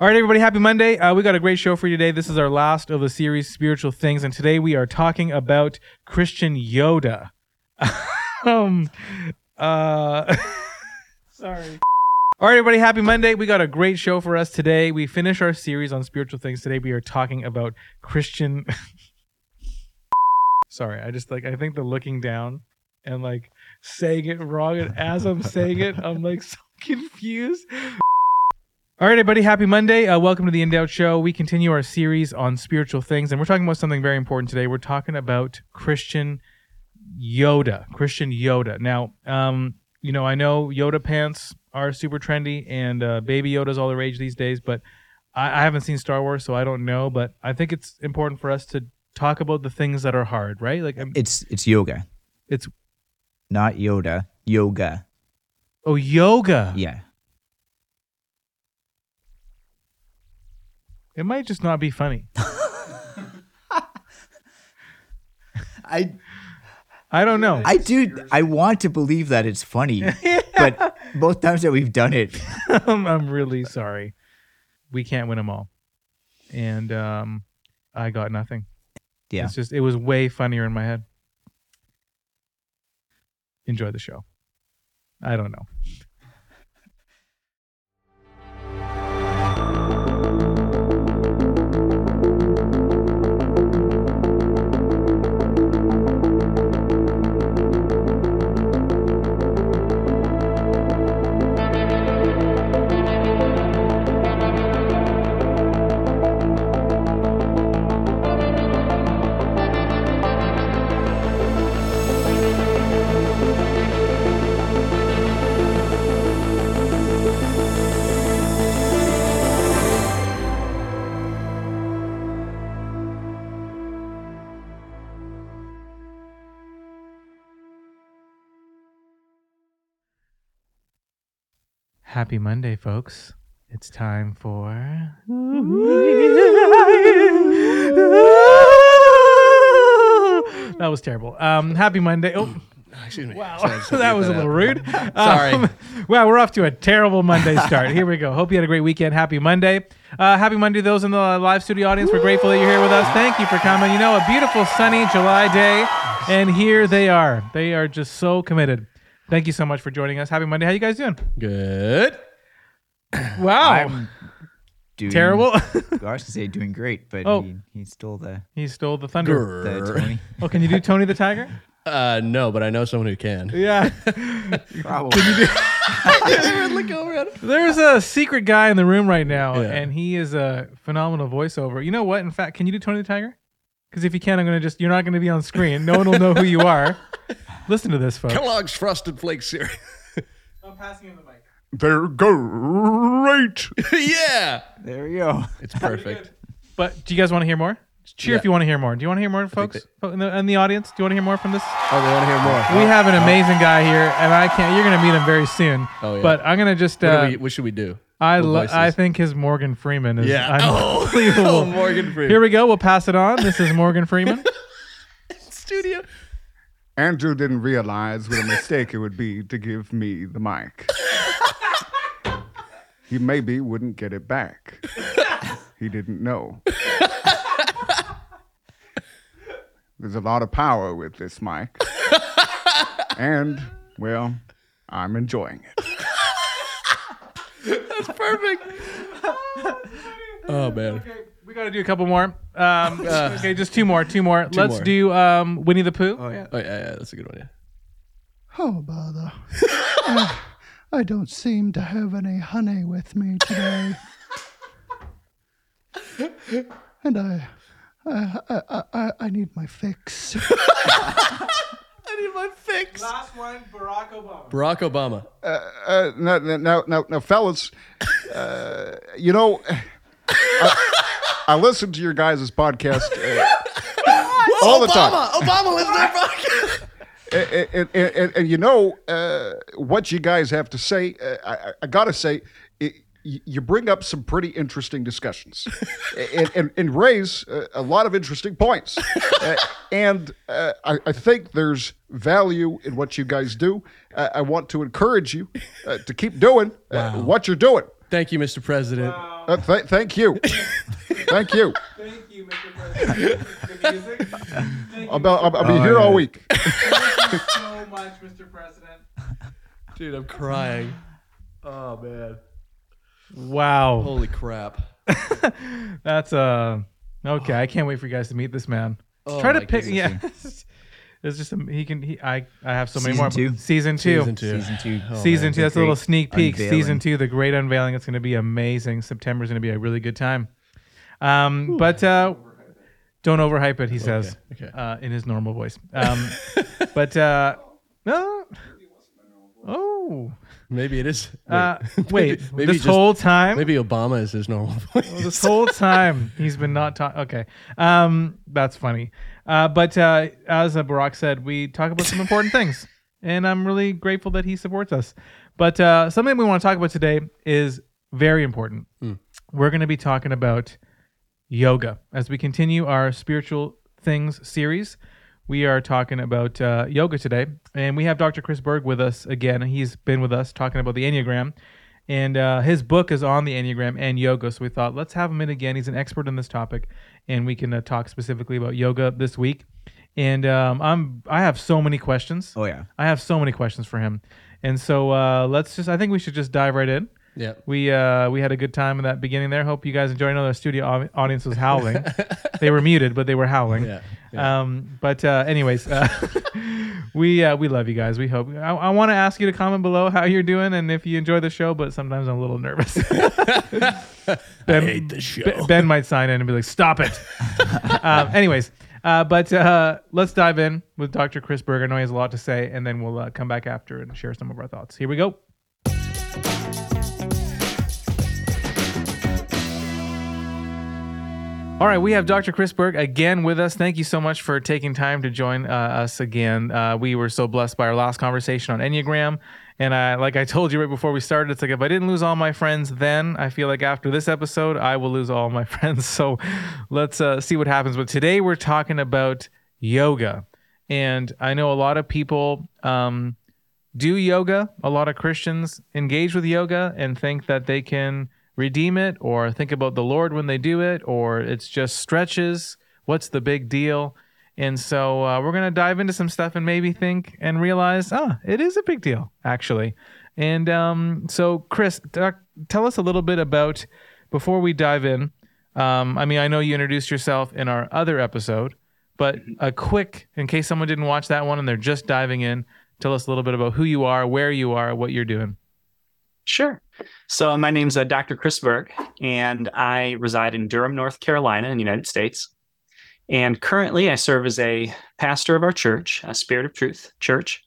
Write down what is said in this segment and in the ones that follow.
All right, everybody, happy Monday. Uh, we got a great show for you today. This is our last of the series, Spiritual Things, and today we are talking about Christian Yoda. um, uh, sorry. All right, everybody, happy Monday. We got a great show for us today. We finish our series on spiritual things. Today we are talking about Christian. sorry, I just like, I think the looking down and like saying it wrong, and as I'm saying it, I'm like so confused. All right, everybody, happy Monday. Uh, welcome to the In Doubt Show. We continue our series on spiritual things, and we're talking about something very important today. We're talking about Christian Yoda. Christian Yoda. Now, um, you know, I know Yoda pants are super trendy, and uh, Baby Yoda's all the rage these days, but I, I haven't seen Star Wars, so I don't know. But I think it's important for us to talk about the things that are hard, right? Like, um, It's it's yoga, it's not Yoda. Yoga. oh, yoga. Yeah. It might just not be funny. I I don't know. I do I want to believe that it's funny, but both times that we've done it, I'm, I'm really sorry. We can't win them all. And um, I got nothing. yeah. It's just, it was way funnier in my head. Enjoy the show. I don't know. Happy Monday, folks. It's time for. That was terrible. Um, happy Monday. Oh, Excuse me. wow. Sorry, just that was a little rude. Sorry. Um, wow, we're off to a terrible Monday start. Here we go. Hope you had a great weekend. Happy Monday. Uh, happy Monday, to those in the live studio audience. We're grateful that you're here with us. Thank you for coming. You know, a beautiful sunny July day, and here they are. They are just so committed. Thank you so much for joining us. Happy Monday. How you guys doing? Good. Wow. I'm doing terrible. I was gonna say doing great, but Oh. he, he stole the he stole the thunder. the Grr. Tony. Oh, can you do Tony the Tiger? Uh, no, but I know someone who can. Yeah. Probably. Look over at him. There's a secret guy in the room right now, Yeah. and he is a phenomenal voiceover. You know what? In fact, can you do Tony the Tiger? Because if you can, I'm gonna just you're not gonna be on screen. No one will know who you are. Listen to this, folks. Kellogg's Frosted Flakes cereal. I'm passing him the mic. They're great. yeah. There we go. It's perfect. But do you guys want to hear more? Cheer if Yeah. you want to hear more. Do you want to hear more, folks? in, the, in the audience, do you want to hear more from this? Oh, they want to hear more. We have an amazing guy here, and I can't. You're gonna meet him very soon. Oh, yeah. But I'm gonna just. What, Uh, do we, what should we do? I lo- voices? I think his Morgan Freeman is Yeah. Oh, unbelievable. oh, Morgan Freeman. Here we go. We'll pass it on. This is Morgan Freeman. Studio. Andrew didn't realize what a mistake it would be to give me the mic. he maybe wouldn't get it back. He didn't know. There's a lot of power with this mic. And, well, I'm enjoying it. That's perfect. oh man. Okay, we got to do a couple more. Um, okay, just two more. Two more. Let's more. do um, Winnie the Pooh. Oh yeah. Oh yeah, yeah. That's a good one. Yeah. Oh, bother. Uh, I don't seem to have any honey with me today. and I, I, I, I, I need my fix. I need my fix. Last one, Barack Obama. Barack Obama. Uh, now, now, now, now, fellas, uh, you know, I, I listen to your guys' podcast uh, all the time. Obama. Obama lives there. Barack. and, and, and, and, and you know uh, what you guys have to say. Uh, I, I- I gotta say, it, y- you bring up some pretty interesting discussions, and, and, and raise uh, a lot of interesting points. Uh, and uh, I, I think there's value in what you guys do. Uh, I want to encourage you uh, to keep doing uh, what you're doing. Thank you, Mr. President. Wow. Uh, th- thank you. thank you. Thank you, Mr. President. The music. Thank I'll, be- I'll, I'll be Oh, here all week. Thank you so much, Mr. President. Dude, I'm crying. Oh man. Wow. Holy crap. That's uh okay. I can't wait for you guys to meet this man. Oh, Try to my pick. goodness. Yeah, it's just a, he can. He I I have so many Season more. two? Season two. Season two. Season two. Oh, Season man. two. That's a little Great sneak peek. unveiling. Season two, the great unveiling. It's going to be amazing. September is going to be a really good time. Um, but uh, don't overhype it. He says okay. uh, in his normal voice. Um, but uh, no. Oh, Maybe it is. Wait. uh, wait. maybe this just- whole time, Maybe Obama is his normal voice. this whole time he's been not talking. Okay, um, that's funny. Uh, but uh, as uh, Barack said, we talk about some important things, and I'm really grateful that he supports us. But uh, something we want to talk about today is very important. We're going to be talking about yoga as we continue our spiritual things series. We are talking about uh, yoga today, and we have Dr. Chris Berg with us again. He's been with us talking about the Enneagram, and uh, his book is on the Enneagram and yoga. So we thought let's have him in again. He's an expert in this topic, and we can uh, talk specifically about yoga this week. And um, I'm I have so many questions. Oh yeah. I have so many questions for him, and so uh, let's just I think we should just dive right in. Yeah. We uh, we had a good time in that beginning there. Hope you guys enjoyed. I know the studio au- audience was howling. they were muted, but they were howling. Yeah. Um, but uh, anyways, uh, we uh, we love you guys. We hope. I, I want to ask you to comment below how you're doing and if you enjoy the show. But sometimes I'm a little nervous. ben, hate this show. Ben, Ben might sign in and be like, "Stop it." um, anyways, uh, but uh, let's dive in with Dr. Chris Berger. I know he has a lot to say, and then we'll uh, come back after and share some of our thoughts. Here we go. All right, we have Dr. Chris Berg again with us. Thank you so much for taking time to join uh, us again. Uh, we were so blessed by our last conversation on Enneagram. And I, like I told you right before we started, it's like if I didn't lose all my friends then, I feel like after this episode, I will lose all my friends. So let's uh, see what happens. But today we're talking about yoga. And I know a lot of people um, do yoga. A lot of Christians engage with yoga and think that they can redeem it or think about the Lord when they do it or it's just stretches. What's the big deal? And so uh, we're going to dive into some stuff and maybe think and realize, oh, it is a big deal, actually. And um, so, Chris, tell us a little bit about, before we dive in, um, I mean, I know you introduced yourself in our other episode, but a quick, in case someone didn't watch that one and they're just diving in, tell us a little bit about who you are, where you are, what you're doing. Sure. So my name's uh, Dr. Chris Berg, and I reside in Durham, North Carolina, in the United States. And currently, I serve as a pastor of our church, a Spirit of Truth Church.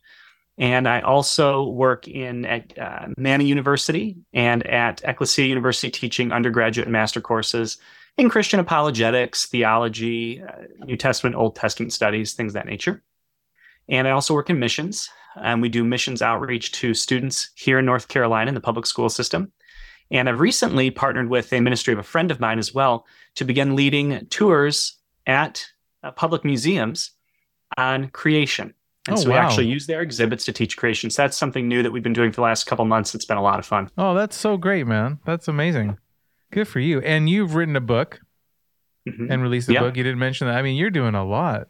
And I also work in at uh, Manny University and at Ecclesia University, teaching undergraduate and master courses in Christian apologetics, theology, uh, New Testament, Old Testament studies, things that nature. And I also work in missions and we do missions outreach to students here in North Carolina in the public school system. And I've recently partnered with a ministry of a friend of mine as well to begin leading tours at uh, public museums on creation. And Oh, so we wow. actually use their exhibits to teach creation. So that's something new that we've been doing for the last couple months. It's been a lot of fun. Oh, that's so great, man. That's amazing. Good for you. And you've written a book Mhm. and released a Yeah. book. You didn't mention that. I mean, you're doing a lot.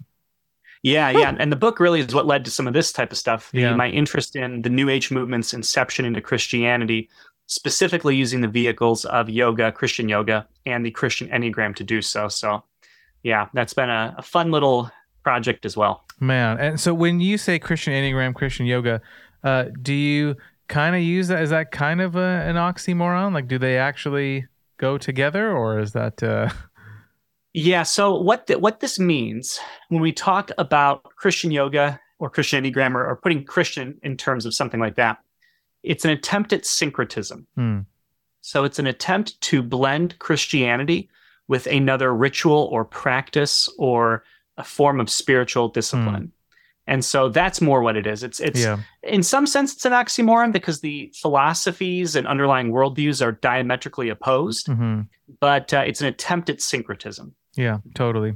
Yeah, yeah. And the book really is what led to some of this type of stuff. The, Yeah. My interest in the New Age movement's inception into Christianity, specifically using the vehicles of yoga, Christian yoga, and the Christian Enneagram to do so. So, yeah, that's been a, a fun little project as well. Man, and so when you say Christian Enneagram, Christian yoga, uh, do you kind of use that? Is that kind of a, an oxymoron? Like, do they actually go together, or is that? Uh... Yeah. So what th- what this means when we talk about Christian yoga or Christian Enneagram or, putting Christian in terms of something like that, it's an attempt at syncretism. Hmm. So it's an attempt to blend Christianity with another ritual or practice or a form of spiritual discipline. And so that's more what it is. It's it's yeah, in some sense it's an oxymoron because the philosophies and underlying worldviews are diametrically opposed, hmm but uh, it's an attempt at syncretism yeah, totally.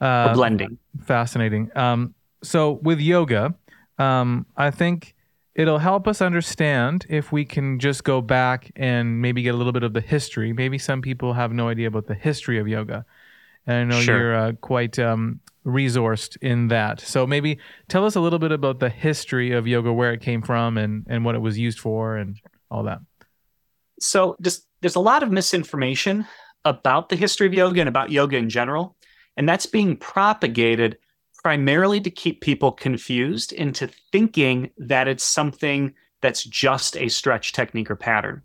Uh, blending. fascinating. Um, so with yoga, um, I think it'll help us understand if we can just go back and maybe get a little bit of the history. Maybe some people have no idea about the history of yoga. And I know Sure. you're uh, quite um, resourced in that. So maybe tell us a little bit about the history of yoga, where it came from, and, and what it was used for, and all that. So just there's a lot of misinformation about the history of yoga and about yoga in general, and that's being propagated primarily to keep people confused into thinking that it's something that's just a stretch technique or pattern.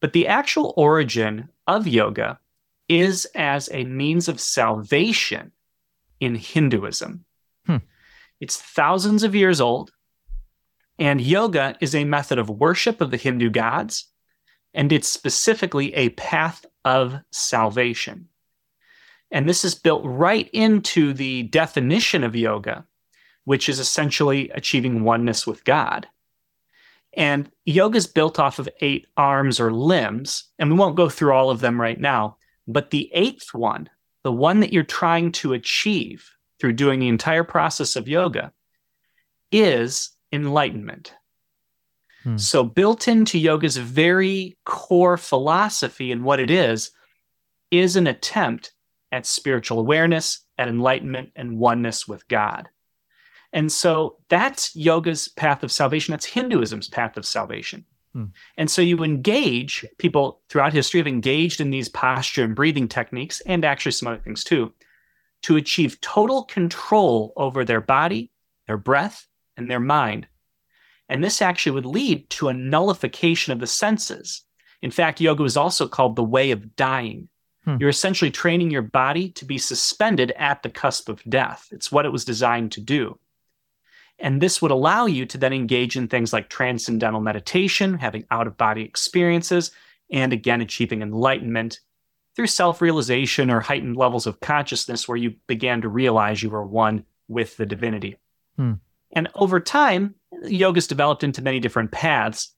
But the actual origin of yoga is as a means of salvation in Hinduism. Hmm. It's thousands of years old, and yoga is a method of worship of the Hindu gods and it's specifically a path of salvation. And this is built right into the definition of yoga, which is essentially achieving oneness with God. And yoga is built off of eight arms or limbs, and we won't go through all of them right now. But the eighth one, the one that you're trying to achieve through doing the entire process of yoga, is enlightenment. Hmm. So, built into yoga's very core philosophy and what it is, is an attempt at spiritual awareness, at enlightenment, and oneness with God. And so that's yoga's path of salvation. That's Hinduism's path of salvation. Hmm. And so you engage, people throughout history have engaged in these posture and breathing techniques, and actually some other things too, to achieve total control over their body, their breath, and their mind. And this actually would lead to a nullification of the senses. In fact, yoga is also called the way of dying. Hmm. You're essentially training your body to be suspended at the cusp of death. It's what it was designed to do. And this would allow you to then engage in things like transcendental meditation, having out of body experiences, and again, achieving enlightenment through self realization or heightened levels of consciousness where you began to realize you were one with the divinity. Hmm. And over time, yoga's developed into many different paths,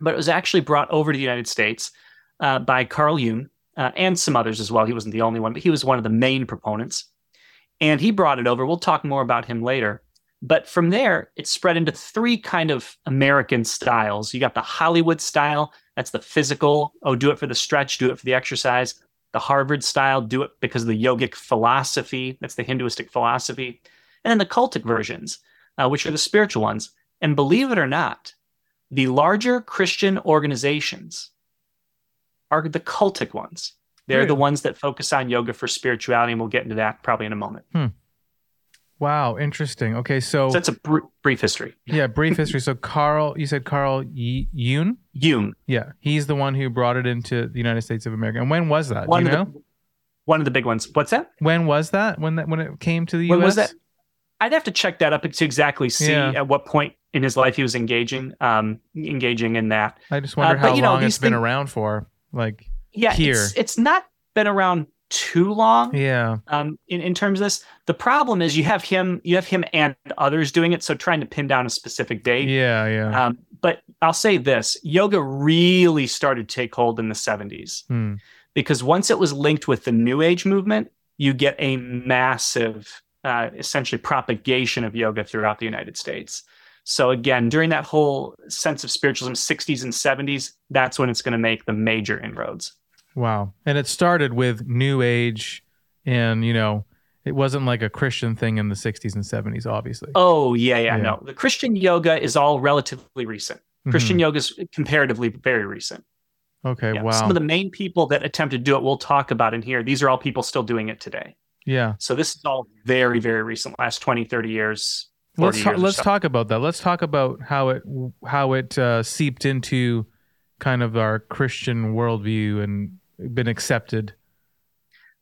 but it was actually brought over to the United States uh, by Carl Jung uh, and some others as well. He wasn't the only one, but he was one of the main proponents. And he brought it over. We'll talk more about him later. But from there, it spread into three kind of American styles. You got the Hollywood style, that's the physical, oh, do it for the stretch, do it for the exercise. The Harvard style, do it because of the yogic philosophy, that's the Hinduistic philosophy. And then the cultic versions, uh, which are the spiritual ones. And believe it or not, the larger Christian organizations are the cultic ones. They're the ones that focus on yoga for spirituality, and we'll get into that probably in a moment. Wow, interesting. Okay, so, So that's a br- brief history. yeah, brief history. So Carl, you said Carl y- Jung? Jung, Yeah, he's the one who brought it into the United States of America. And when was that? one Do of you know? the one of the big ones. What's that? when was that? When that when it came to the When US? was that? I'd have to check that up to exactly see Yeah. at what point in his life he was engaging, um, engaging in that. I just wonder Uh, but, how you know, long it's been around for. Like, Yeah, Here. it's it's not been around too long. yeah, um, in, in terms of this. The problem is you have him, you have him and others doing it. So trying to pin down a specific date. yeah, yeah. Um, but I'll say this: yoga really started to take hold in the '70s Hmm. because once it was linked with the New Age movement, you get a massive, uh, essentially propagation of yoga throughout the United States. So again, during that whole sense of spiritualism, '60s and '70s, that's when it's going to make the major inroads. Wow. And it started with New Age, and you know, it wasn't like a Christian thing in the 60s and 70s, obviously. Oh yeah, yeah, Yeah. no. The Christian yoga is all relatively recent. Mhm. Christian yoga is comparatively very recent. Okay. Yeah. Wow. Some of the main people that attempted to do it, we'll talk about in here. These are all people still doing it today. Yeah. So this is all very, very recent, last 20, 30 years. Let's ta- years let's so. talk about that. Let's talk about how it how it uh, seeped into kind of our Christian worldview and been accepted.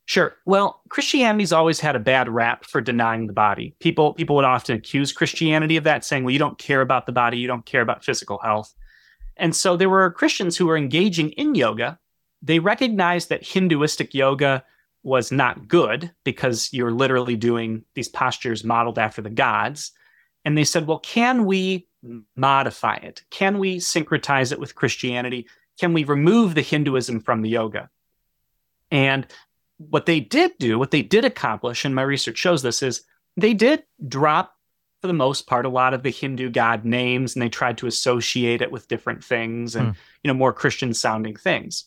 Sure. Well, Christianity's always had a bad rap for denying the body. People people would often accuse Christianity of that, saying, "Well, you don't care about the body, you don't care about physical health." And so there were Christians who were engaging in yoga. They recognized that Hinduistic yoga was not good because you're literally doing these postures modeled after the gods. And they said, "Well, can we modify it? Can we syncretize it with Christianity? Can we remove the Hinduism from the yoga?" And what they did do, what they did accomplish, and my research shows this, is they did drop for the most part, a lot of the Hindu god names, and they tried to associate it with different things and hmm. you know more Christian sounding things.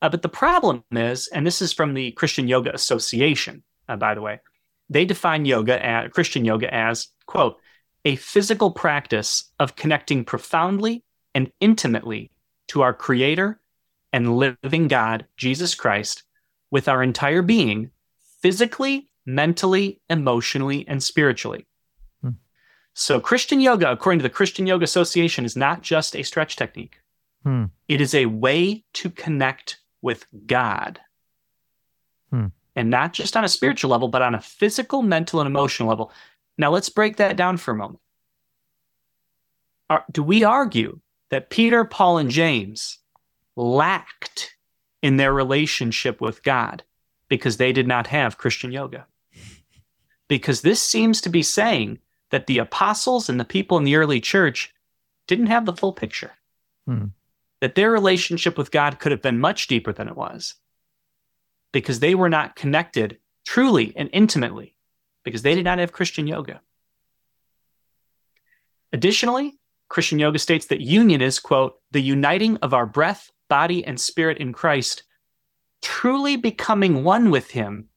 Uh, but the problem is, and this is from the Christian Yoga Association, uh, by the way, they define yoga, as, Christian yoga, as quote a physical practice of connecting profoundly and intimately to our Creator and living God, Jesus Christ, with our entire being, physically, mentally, emotionally, and spiritually. Hmm. So, Christian yoga, according to the Christian Yoga Association, is not just a stretch technique, Hmm. it is a way to connect with God. Hmm. And not just on a spiritual level, but on a physical, mental, and emotional level. Now, let's break that down for a moment. Are, do we argue that Peter, Paul, and James lacked in their relationship with God because they did not have Christian yoga? Because this seems to be saying that the apostles and the people in the early church didn't have the full picture. Hmm. That their relationship with God could have been much deeper than it was because they were not connected truly and intimately because they did not have Christian yoga. Additionally, Christian yoga states that union is, quote, the uniting of our breath, body, and spirit in Christ, truly becoming one with Him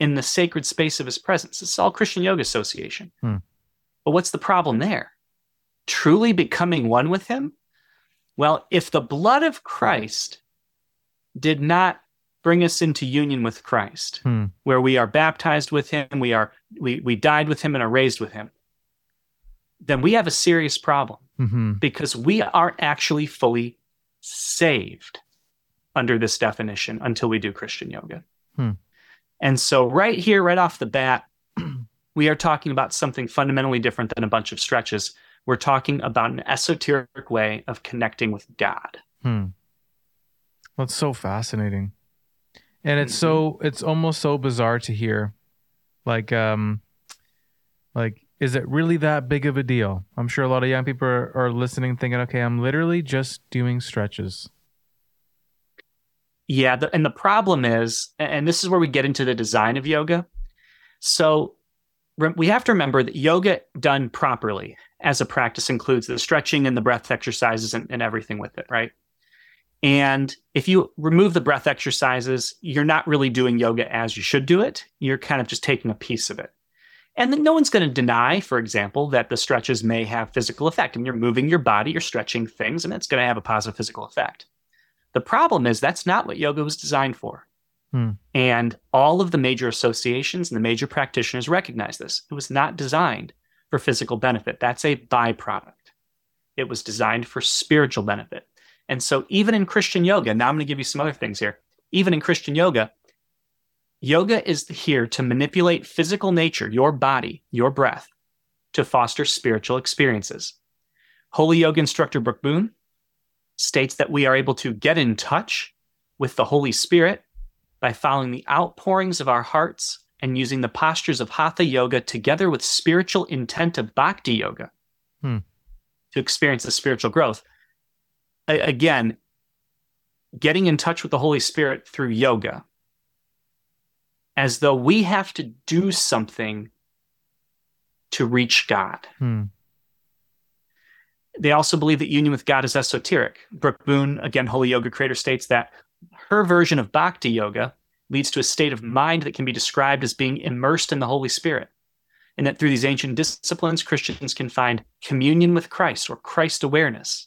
in the sacred space of His presence. This is all Christian Yoga Association. Hmm. But what's the problem there? Truly becoming one with Him? Well, if the blood of Christ did not bring us into union with Christ, Hmm. where we are baptized with Him, we are we we died with Him and are raised with Him, then we have a serious problem hmm because we aren't actually fully saved under this definition until we do Christian yoga. Hmm. And so, right here, right off the bat, we are talking about something fundamentally different than a bunch of stretches. We're talking about an esoteric way of connecting with God. Hmm. That's so fascinating. And it's so it's almost so bizarre to hear. Like um like is it really that big of a deal? I'm sure a lot of young people are, are listening thinking, okay, I'm literally just doing stretches. Yeah, the, and the problem is, and this is where we get into the design of yoga. So we have to remember that yoga done properly as a practice includes the stretching and the breath exercises and, and everything with it, right? And if you remove the breath exercises, you're not really doing yoga as you should do it. You're kind of just taking a piece of it. And then no one's going to deny, for example, that the stretches may have physical effect. I mean, you're moving your body, you're stretching things, and it's going to have a positive physical effect. The problem is that's not what yoga was designed for. Hmm. And all of the major associations and the major practitioners recognize this. It was not designed for physical benefit. That's a byproduct. It was designed for spiritual benefit. And so, even in Christian yoga, now I'm going to give you some other things here. Even in Christian yoga, yoga is here to manipulate physical nature, your body, your breath, to foster spiritual experiences. Holy yoga instructor Brooke Boone states that we are able to get in touch with the Holy Spirit by following the outpourings of our hearts and using the postures of Hatha yoga together with spiritual intent of Bhakti yoga Hmm. to experience the spiritual growth. A- again, getting in touch with the Holy Spirit through yoga, as though we have to do something to reach God. Hmm. They also believe that union with God is esoteric. Brooke Boone, again, Holy Yoga creator, states that her version of Bhakti Yoga leads to a state of mind that can be described as being immersed in the Holy Spirit. And that through these ancient disciplines, Christians can find communion with Christ or Christ awareness.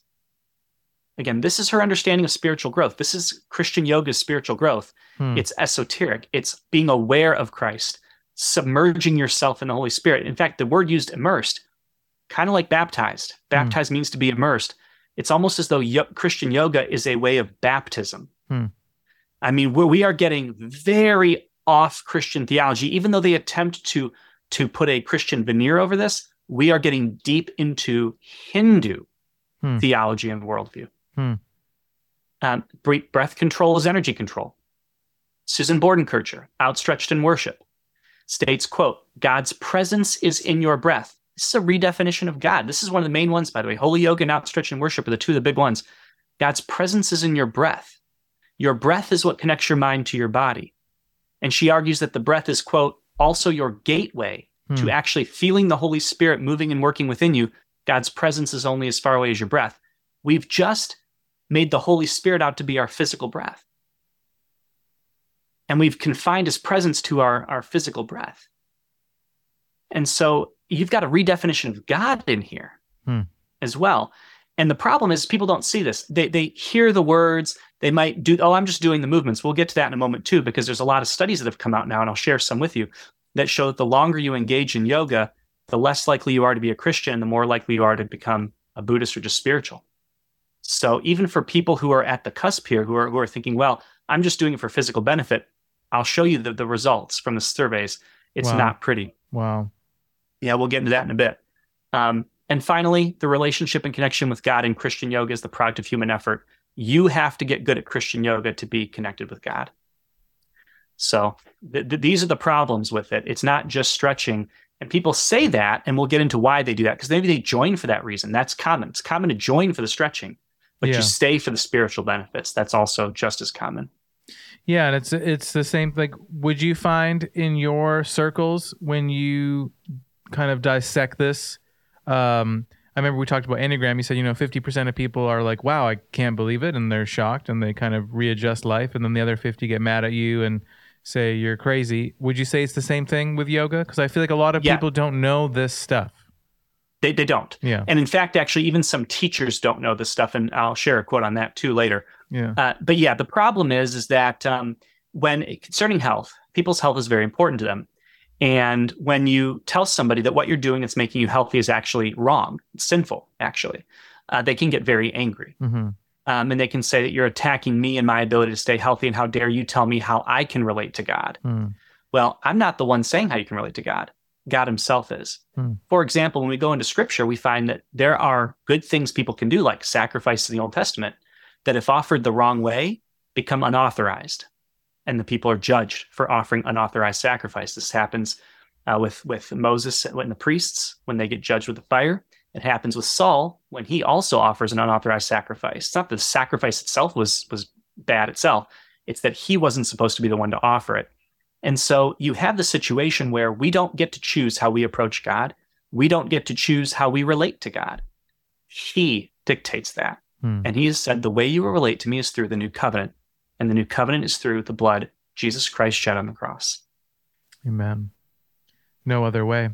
Again, this is her understanding of spiritual growth. This is Christian yoga's spiritual growth. Hmm. It's esoteric, it's being aware of Christ, submerging yourself in the Holy Spirit. In fact, the word used immersed kind of like baptized. Baptized means to be immersed. It's almost as though yo- Christian yoga is a way of baptism. Hmm. I mean, we are getting very off Christian theology, even though they attempt to to put a Christian veneer over this. We are getting deep into Hindu Hmm. theology and worldview. Hmm. Um, breath control is energy control. Susan Bordenkircher, outstretched in worship, states, quote, God's presence is in your breath. This is a redefinition of God. This is one of the main ones, by the way. Holy yoga and outstretched in worship are the two of the big ones. God's presence is in your breath. Your breath is what connects your mind to your body. And she argues that the breath is, quote, also your gateway to Hmm. actually feeling the Holy Spirit moving and working within you, God's presence is only as far away as your breath. We've just made the Holy Spirit out to be our physical breath. And we've confined his presence to our, our physical breath. And so you've got a redefinition of God in here Hmm. as well. And the problem is people don't see this. They they hear the words, they might do, oh, I'm just doing the movements. We'll get to that in a moment too, because there's a lot of studies that have come out now, and I'll share some with you that show that the longer you engage in yoga, the less likely you are to be a Christian, the more likely you are to become a Buddhist or just spiritual. So even for people who are at the cusp here, who are who are thinking, well, I'm just doing it for physical benefit, I'll show you the, the results from the surveys. It's Wow. not pretty. Wow. Yeah, we'll get into that in a bit. Um, and finally, the relationship and connection with God in Christian yoga is the product of human effort. You have to get good at Christian yoga to be connected with God. So th- th- these are the problems with it. It's not just stretching. And people say that, and we'll get into why they do that because maybe they join for that reason. That's common. It's common to join for the stretching, but Yeah. you stay for the spiritual benefits. That's also just as common. Yeah, and it's it's the same. Like, would you find in your circles when you kind of dissect this? Um, I remember we talked about enneagram. You said you know fifty percent of people are like, "Wow, I can't believe it," and they're shocked and they kind of readjust life, and then the other fifty get mad at you and say you're crazy. Would you say it's the same thing with yoga? Because I feel like a lot of Yeah. people don't know this stuff. They, they don't. Yeah, And in fact, actually, even some teachers don't know this stuff. And I'll share a quote on that too later. yeah, Uh, but yeah, the problem is is that um, when concerning health, people's health is very important to them. And when you tell somebody that what you're doing that's making you healthy is actually wrong, it's sinful, actually, uh, they can get very angry. hmm Um, and they can say that you're attacking me and my ability to stay healthy. And how dare you tell me how I can relate to God? mm Well, I'm not the one saying how you can relate to God. God himself is. Hmm. For example, when we go into scripture, we find that there are good things people can do, like sacrifice in the Old Testament, that if offered the wrong way, become unauthorized. And the people are judged for offering unauthorized sacrifice. This happens uh, with, with Moses and the priests when they get judged with the fire. It happens with Saul when he also offers an unauthorized sacrifice. It's not that the sacrifice itself was, was bad itself, it's that he wasn't supposed to be the one to offer it. And so you have the situation where we don't get to choose how we approach God. We don't get to choose how we relate to God. He dictates that. Hmm. And he has said, the way you will relate to me is through the new covenant. And the new covenant is through the blood Jesus Christ shed on the cross. Amen. No other way.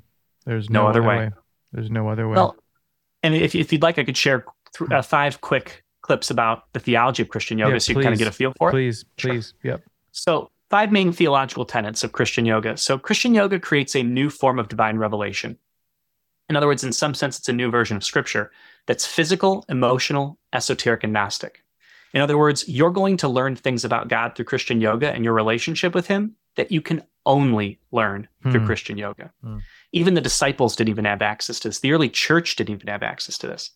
There's No no, other other way. way. There's no other way. Well, and if, if you'd like, I could share th- uh, five quick clips about the theology of Christian yoga Yeah, so you kind of get a feel for it. please, Sure. please. Yep. So, five main theological tenets of Christian yoga. So, Christian yoga creates a new form of divine revelation. In other words, in some sense, it's a new version of scripture that's physical, emotional, esoteric, and Gnostic. In other words, you're going to learn things about God through Christian yoga and your relationship with Him that you can only learn through Hmm. Christian yoga. Hmm. Even the disciples didn't even have access to this. The early church didn't even have access to this.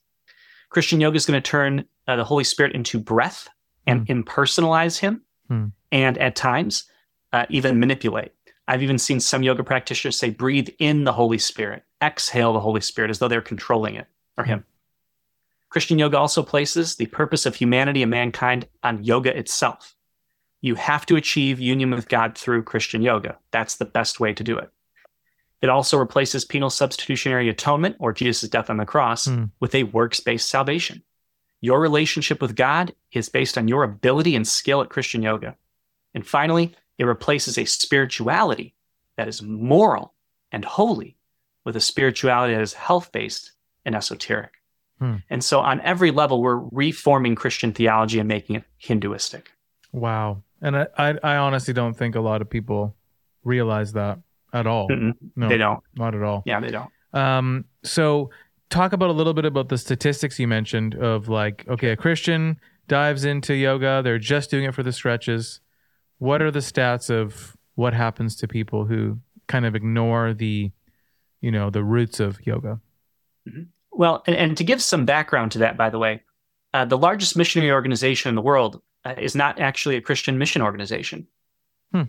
Christian yoga is going to turn uh, the Holy Spirit into breath and impersonalize Him, Hmm. and at times uh, even manipulate. I've even seen some yoga practitioners say, breathe in the Holy Spirit, exhale the Holy Spirit as though they're controlling it or Him. Christian yoga also places the purpose of humanity and mankind on yoga itself. You have to achieve union with God through Christian yoga. That's the best way to do it. It also replaces penal substitutionary atonement or Jesus' death on the cross Hmm. with a works based salvation. Your relationship with God is based on your ability and skill at Christian yoga. And finally, it replaces a spirituality that is moral and holy with a spirituality that is health based and esoteric. Hmm. And so, on every level, we're reforming Christian theology and making it Hinduistic. Wow. And I, I, I honestly don't think a lot of people realize that at all. Mm-mm, No, They don't. not at all. Yeah, they don't. Um, so talk about a little bit about the statistics you mentioned of like, okay, a Christian dives into yoga, they're just doing it for the stretches. What are the stats of what happens to people who kind of ignore the, you know, the roots of yoga? Well, and, and to give some background to that, by the way, uh, the largest missionary organization in the world uh, is not actually a Christian mission organization. Hmm.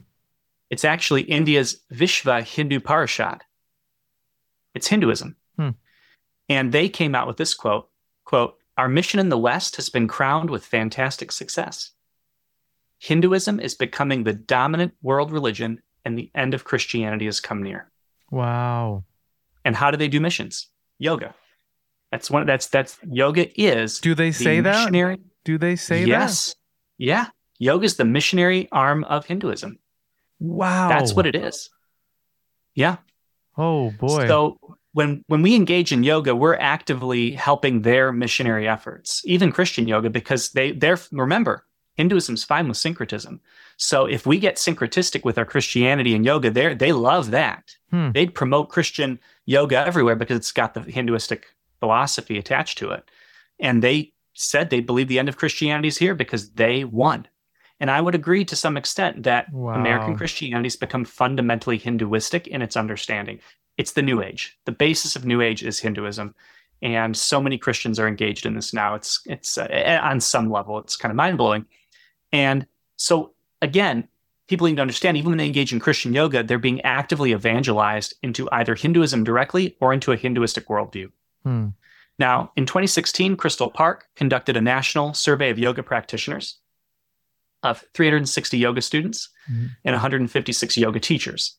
It's actually India's Vishva Hindu Parishad. It's Hinduism. Hmm. And they came out with this quote, quote, our mission in the West has been crowned with fantastic success. Hinduism is becoming the dominant world religion and the end of Christianity has come near. Wow. And how do they do missions? Yoga. That's one. That's that's yoga is Do they the say that? missionary. Do they say yes. Yeah. Yoga is the missionary arm of Hinduism. Wow. That's what it is. Yeah. Oh boy. So when when we engage in yoga, we're actively helping their missionary efforts, even Christian yoga, because they they're remember Hinduism's fine with syncretism. So if we get syncretistic with our Christianity and yoga, they they love that. Hmm. They'd promote Christian yoga everywhere because it's got the Hinduistic philosophy attached to it. And they said they believe the end of Christianity is here because they won. And I would agree to some extent that Wow. American Christianity has become fundamentally Hinduistic in its understanding. It's the New Age. The basis of New Age is Hinduism, and so many Christians are engaged in this now. It's it's uh, on some level, it's kind of mind blowing. And so again, people need to understand even when they engage in Christian yoga, they're being actively evangelized into either Hinduism directly or into a Hinduistic worldview. Hmm. Now, in 2016, Crystal Park conducted a national survey of yoga practitioners of 360 yoga students Mhm. and 156 yoga teachers.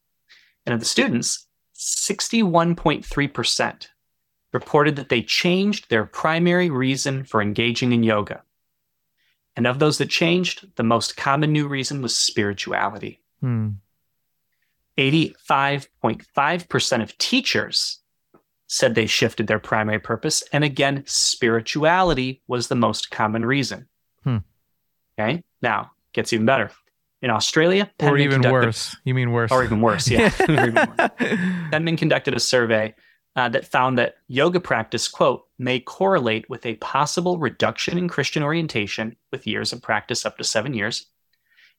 And of the students, 61.3% reported that they changed their primary reason for engaging in yoga. And of those that changed, the most common new reason was spirituality. Hmm. 85.5% of teachers said they shifted their primary purpose. And again, spirituality was the most common reason. Hmm. Okay. Now, gets even better. In Australia, Or even worse. You mean worse? Or even worse, yeah. Penman conducted a survey uh, that found that yoga practice, quote, may correlate with a possible reduction in Christian orientation with years of practice up to seven years,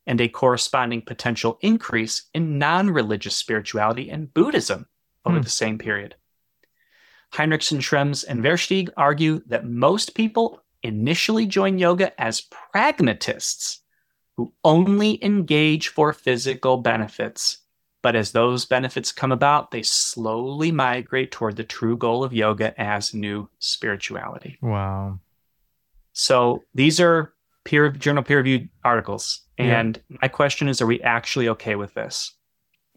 and a corresponding potential increase in non religious spirituality and Buddhism over Hmm. the same period. Heinrichsen, Schrems, and Versteeg argue that most people initially join yoga as pragmatists who only engage for physical benefits. But as those benefits come about, they slowly migrate toward the true goal of yoga as new spirituality. wow. So these are peer journal peer reviewed articles. Yeah. And my question is, are we actually okay with this?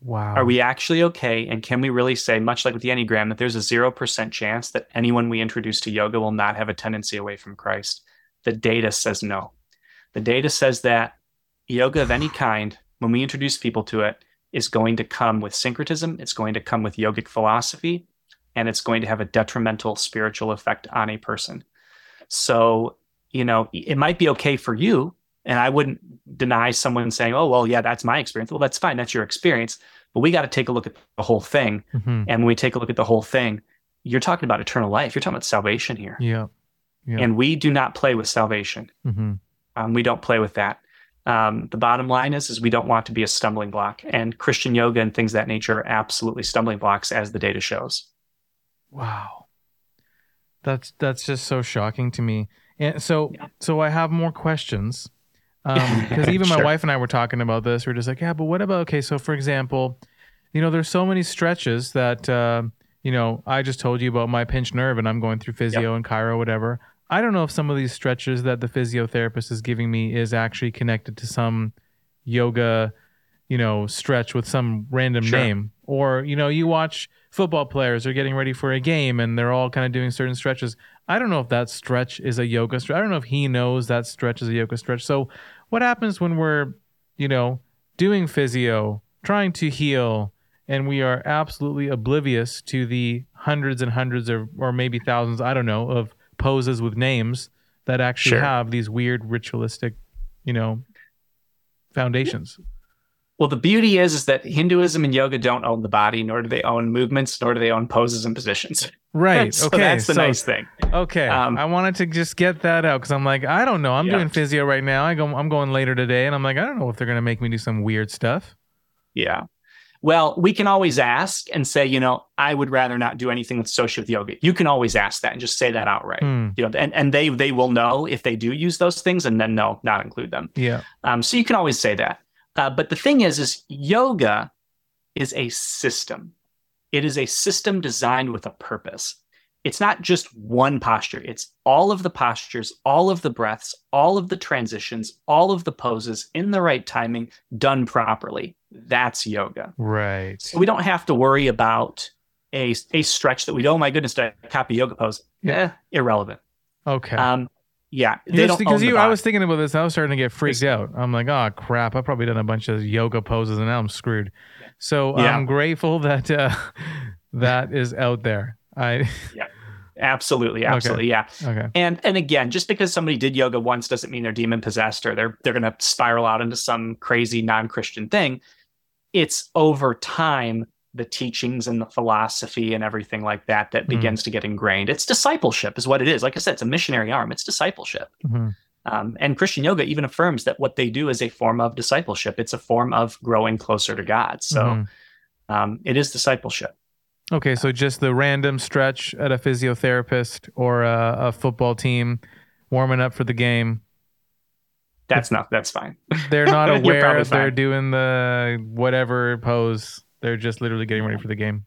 Wow. Are we actually okay? And can we really say, much like with the Enneagram, that there's a 0% chance that anyone we introduce to yoga will not have a tendency away from Christ? The data says no. The data says that yoga of any kind, when we introduce people to it, is going to come with syncretism, it's going to come with yogic philosophy, and it's going to have a detrimental spiritual effect on a person. So, you know, it might be okay for you. And I wouldn't deny someone saying, oh, well, yeah, that's my experience. Well, that's fine. That's your experience. But we got to take a look at the whole thing. Mhm. And when we take a look at the whole thing, you're talking about eternal life. You're talking about salvation here. Yeah. Yeah. And we do not play with salvation. hmm Um, we don't play with that. Um, the bottom line is, is we don't want to be a stumbling block. And Christian yoga and things of that nature are absolutely stumbling blocks, as the data shows. Wow. That's that's just so shocking to me. And so Yeah. so I have more questions. Um because even my wife and I were talking about this. We're just like, yeah, but what about okay, so for example, you know, there's so many stretches that uh, you know, I just told you about my pinched nerve and I'm going through physio and chiro, whatever. I don't know if some of these stretches that the physiotherapist is giving me is actually connected to some yoga, you know, stretch with some random Sure. name. Or, you know, you watch football players are getting ready for a game and they're all kind of doing certain stretches. I don't know if that stretch is a yoga stretch. I don't know if he knows that stretch is a yoga stretch. So, what happens when we're, you know, doing physio, trying to heal, and we are absolutely oblivious to the hundreds and hundreds of, or maybe thousands, I don't know, of poses with names that actually Sure. have these weird ritualistic, you know, foundations. Well, the beauty is, is that Hinduism and yoga don't own the body, nor do they own movements, nor do they own poses and positions. Right. so okay. that's the so, nice thing. Okay. Um, I wanted to just get that out because I'm like, I don't know. I'm Yeah. doing physio right now. I go. I'm going later today, and I'm like, I don't know if they're gonna make me do some weird stuff. Yeah. Well, we can always ask and say, you know, I would rather not do anything that's associated with yoga. You can always ask that and just say that outright. Hmm. You know, and, and they they will know if they do use those things and then no, not include them. Yeah. Um, so you can always say that. Uh, but the thing is, is yoga is a system. It is a system designed with a purpose. it's not just one posture, it's all of the postures, all of the breaths, all of the transitions, all of the poses in the right timing, done properly. That's yoga. Right. So we don't have to worry about a, a stretch that we do. Oh my goodness, did I copy yoga pose? Yeah. Eh, irrelevant. Okay. Um, yeah, they Just because the you, I was thinking about this, I was starting to get freaked It's- out. I'm like, oh crap! I've probably done a bunch of yoga poses, and now I'm screwed. So Yeah. I'm grateful that uh, that is out there. I yeah, absolutely, absolutely, yeah. okay. And and again, just because somebody did yoga once doesn't mean they're demon possessed or they're they're going to spiral out into some crazy non-Christian thing. It's over time the teachings and the philosophy and everything like that that Hmm. begins to get ingrained. It's discipleship, is what it is. Like I said, it's a missionary arm. It's discipleship. Mhm. Um, and Christian yoga even affirms that what they do is a form of discipleship. It's a form of growing closer to God. So Mhm. um, it is discipleship. Okay, so just the random stretch at a physiotherapist or a, a football team warming up for the game. That's not. That's fine. They're not aware they're doing the whatever pose. They're just literally getting ready for the game.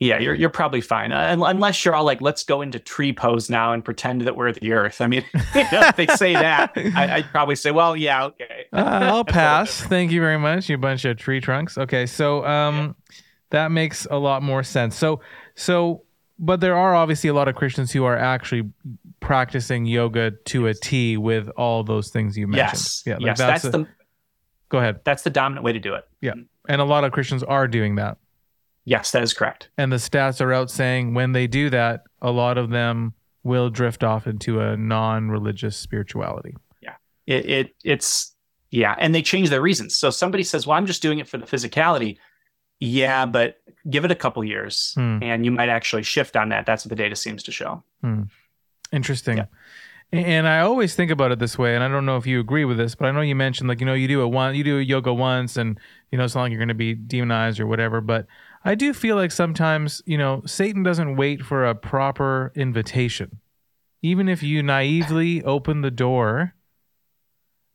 Yeah, you're you're probably fine, uh, unless you're all like, "Let's go into tree pose now and pretend that we're the Earth." I mean, if they say that, I, I'd probably say, "Well, yeah, okay." Uh, I'll That's pass. Thank you very much, you bunch of tree trunks. Okay, so um, that makes a lot more sense. So, so, but there are obviously a lot of Christians who are actually practicing yoga to a T with all those things you mentioned. Yes, Yeah, like yes, that's, a- the Go ahead. that's the dominant way to do it. And a lot of Christians are doing that. Yes, that is correct. And the stats are out saying when they do that, a lot of them will drift off into a non-religious spirituality. Yeah. It, it it's yeah, and they change their reasons. So somebody says, "Well, I'm just doing it for the physicality." Yeah, but give it a couple years, Hmm. and you might actually shift on that. That's what the data seems to show. Interesting. Yeah. And I always think about it this way, and I don't know if you agree with this, but I know you mentioned like you know you do a one, you do a yoga once, and you know it's not like you're going to be demonized or whatever. But I do feel like sometimes you know Satan doesn't wait for a proper invitation, even if you naively open the door.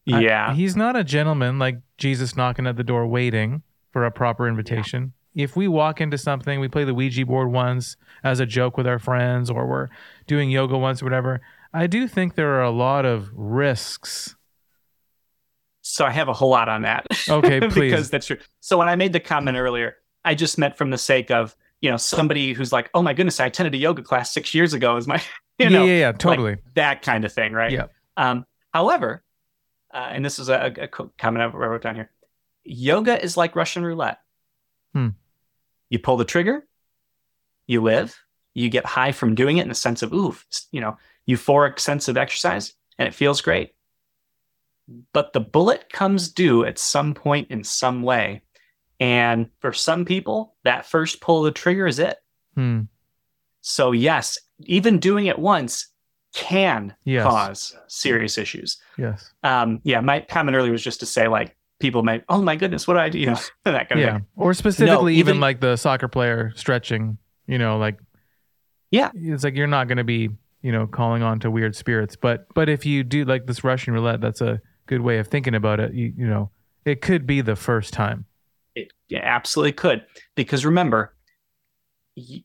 I- Yeah, he's not a gentleman like Jesus knocking at the door waiting for a proper invitation. If we walk into something, we play the Ouija board once as a joke with our friends, or we're doing yoga once or whatever. I do think there are a lot of risks. So I have a whole lot on that. Okay, please. because that's true. So when I made the comment earlier, I just meant from the sake of, you know, somebody who's like, oh my goodness, I attended a yoga class six years ago is my, you know, yeah, yeah, totally. that kind of thing, right? Yeah. Um, however, uh, and this is a, a comment I wrote down here. Yoga is like Russian roulette. Hmm. You pull the trigger, you live, you get high from doing it in the sense of ooh, you know, euphoric sense of exercise, and it feels great. But the bullet comes due at some point in some way. And for some people, that first pull of the trigger is it. Hmm. So, yes, even doing it once can Yes. cause serious issues. Yes. Um, yeah, my comment earlier was just to say, like, people might, oh my goodness, what do I do? You know, that kind of Yeah. thing. Or specifically, even, even- like the soccer player stretching, you know, like, Yeah. it's like you're not going to be, you know, calling on to weird spirits. But, but if you do like this Russian roulette, that's a good way of thinking about it. You, you know, it could be the first time. It absolutely could. Because remember,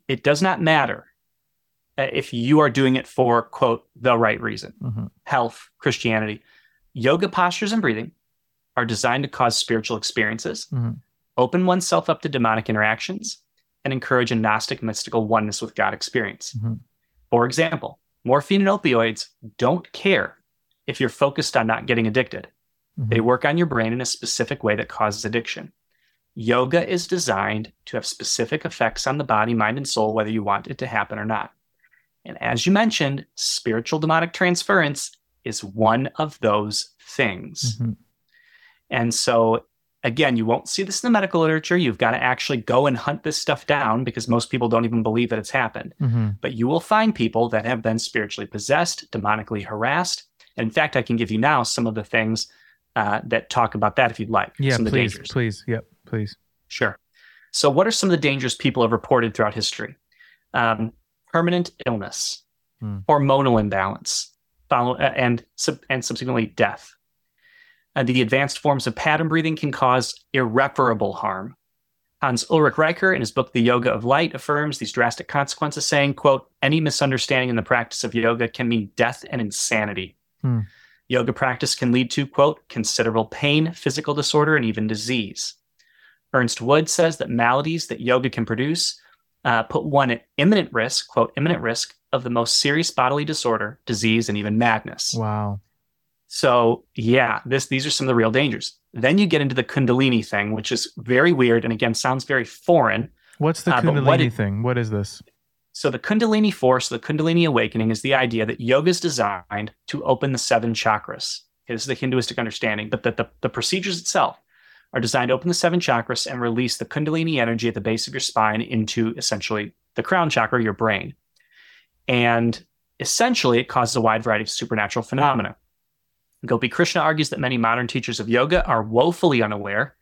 it does not matter uh, if you are doing it for, quote, the right reason Mhm. health, Christianity. Yoga postures and breathing are designed to cause spiritual experiences, Mhm. open oneself up to demonic interactions, and encourage a Gnostic mystical oneness with God experience. Mhm. For example, morphine and opioids don't care if you're focused on not getting addicted. They work on your brain in a specific way that causes addiction. Yoga is designed to have specific effects on the body, mind, and soul, whether you want it to happen or not. And as you mentioned, spiritual demonic transference is one of those things. Mhm. And so, again, you won't see this in the medical literature. You've got to actually go and hunt this stuff down because most people don't even believe that it's happened. Mhm. But you will find people that have been spiritually possessed, demonically harassed. And in fact, I can give you now some of the things uh, that talk about that if you'd like. Yeah, some of the please, dangers. please. Yep, please. Sure. So, what are some of the dangers people have reported throughout history? Um, permanent illness, Hmm. hormonal imbalance, follow, uh, and sub- and subsequently death. Uh, the advanced forms of pattern breathing can cause irreparable harm. Hans Ulrich Rieker, in his book The Yoga of Light, affirms these drastic consequences, saying, quote, any misunderstanding in the practice of yoga can mean death and insanity. Hmm. Yoga practice can lead to, quote, considerable pain, physical disorder, and even disease. Ernst Wood says that maladies that yoga can produce uh, put one at imminent risk, quote, imminent risk of the most serious bodily disorder, disease, and even madness. Wow. So yeah, this these are some of the real dangers. Then you get into the Kundalini thing, which is very weird and again sounds very foreign. What's the Uh, Kundalini what it- thing? What is this? So the Kundalini force, the Kundalini awakening, is the idea that yoga is designed to open the seven chakras. This is the Hinduistic understanding, but that the, the procedures itself are designed to open the seven chakras and release the Kundalini energy at the base of your spine into essentially the crown chakra, your brain. And essentially, it causes a wide variety of supernatural phenomena. Gopi Krishna argues that many modern teachers of yoga are woefully unaware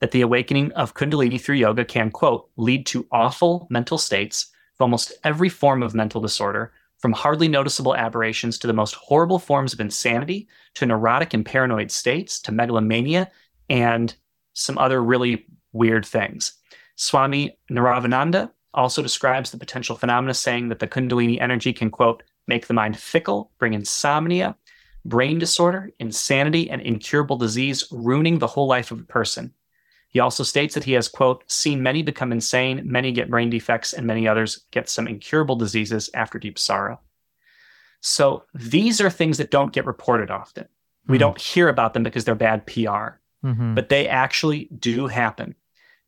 that the awakening of Kundalini through yoga can, quote, lead to awful mental states of almost every form of mental disorder, from hardly noticeable aberrations to the most horrible forms of insanity, to neurotic and paranoid states, to megalomania, and some other really weird things. Swami Narayanananda also describes the potential phenomena, saying that the Kundalini energy can, quote, make the mind fickle, bring insomnia, brain disorder, insanity, and incurable disease, ruining the whole life of a person. He also states that he has, quote, seen many become insane, many get brain defects, and many others get some incurable diseases after deep sorrow. So these are things that don't get reported often. We Hmm. don't hear about them because they're bad PR, Mhm. but they actually do happen.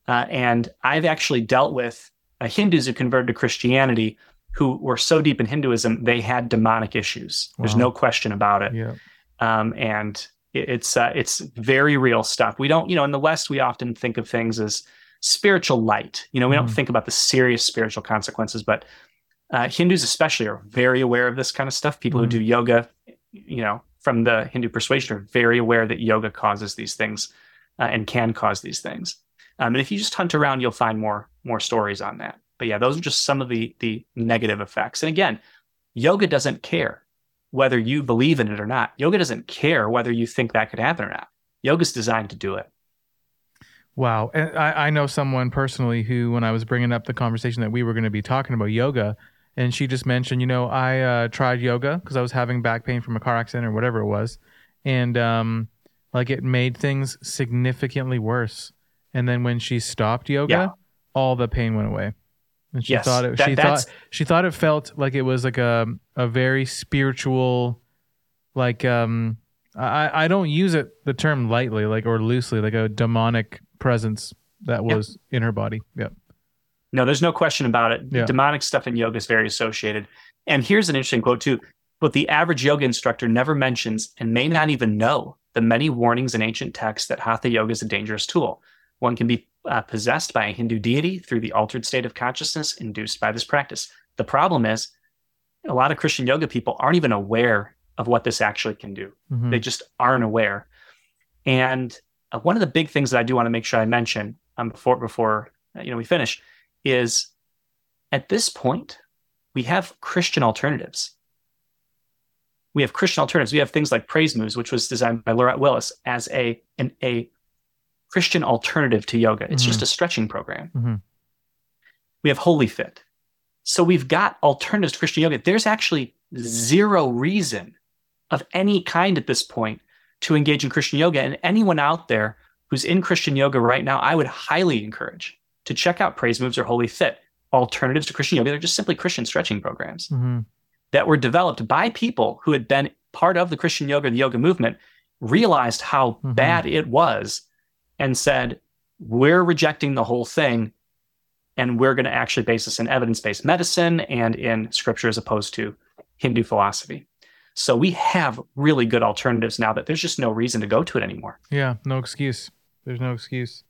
Uh, and I've actually dealt with uh, Hindus who converted to Christianity who were so deep in Hinduism, they had demonic issues. There's no question about it Yeah. um, and it- it's uh, it's very real stuff. We don't, you know, in the West, we often think of things as spiritual light. You know, we don't Mhm. think about the serious spiritual consequences, but uh, Hindus especially are very aware of this kind of stuff. People Mhm. who do yoga, you know, from the Hindu persuasion, are very aware that yoga causes these things uh, and can cause these things. Um, and if you just hunt around, you'll find more more stories on that. But yeah, those are just some of the the negative effects. And again, yoga doesn't care whether you believe in it or not. Yoga doesn't care whether you think that could happen or not. Yoga's designed to do it. Wow. And I, I know someone personally who, when I was bringing up the conversation that we were going to be talking about yoga, and she just mentioned, you know, I uh, tried yoga because I was having back pain from a car accident or whatever it was. And um, like it made things significantly worse. And then when she stopped yoga, Yeah. all the pain went away. And she Yes, thought it, that- she thought she thought it felt like it was like a a very spiritual, like um I I don't use it the term lightly like or loosely like a demonic presence that was in her body. Yep. No, there's no question about it. Yeah. Demonic stuff in yoga is very associated. And here's an interesting quote too. But the average yoga instructor never mentions and may not even know the many warnings in ancient texts that hatha yoga is a dangerous tool. One can be uh, possessed by a Hindu deity through the altered state of consciousness induced by this practice. The problem is, a lot of Christian yoga people aren't even aware of what this actually can do. Mhm. They just aren't aware. And uh, one of the big things that I do want to make sure I mention um, before before uh, you know we finish is at this point we have Christian alternatives. We have Christian alternatives. We have things like Praise Moves, which was designed by Laurette Willis as a an, a Christian alternative to yoga. It's just a stretching program. Mhm. We have Holy Fit. So we've got alternatives to Christian yoga. There's actually zero reason of any kind at this point to engage in Christian yoga. And anyone out there who's in Christian yoga right now, I would highly encourage to check out Praise Moves or Holy Fit, alternatives to Christian yoga. They're just simply Christian stretching programs Mhm. that were developed by people who had been part of the Christian yoga, the yoga movement, realized how Mhm. bad it was and said, we're rejecting the whole thing and we're going to actually base this in evidence based medicine and in scripture as opposed to Hindu philosophy. So we have really good alternatives now that there's just no reason to go to it anymore. Yeah, no excuse. There's no excuse.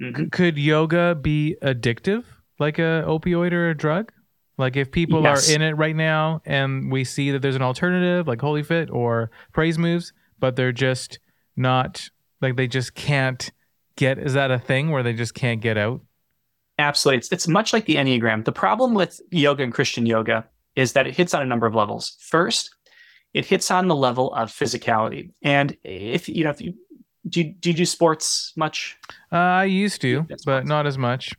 Mhm. Could yoga be addictive like a opioid or a drug? Like if people Yes. are in it right now and we see that there's an alternative like Holy Fit or Praise Moves, but they're just not like they just can't get is that a thing where they just can't get out? Absolutely. It's, it's much like the Enneagram. The problem with yoga and Christian yoga is that it hits on a number of levels. First, it hits on the level of physicality. And if you know, if you do you, do you do sports much? Uh, I used to, but not as much.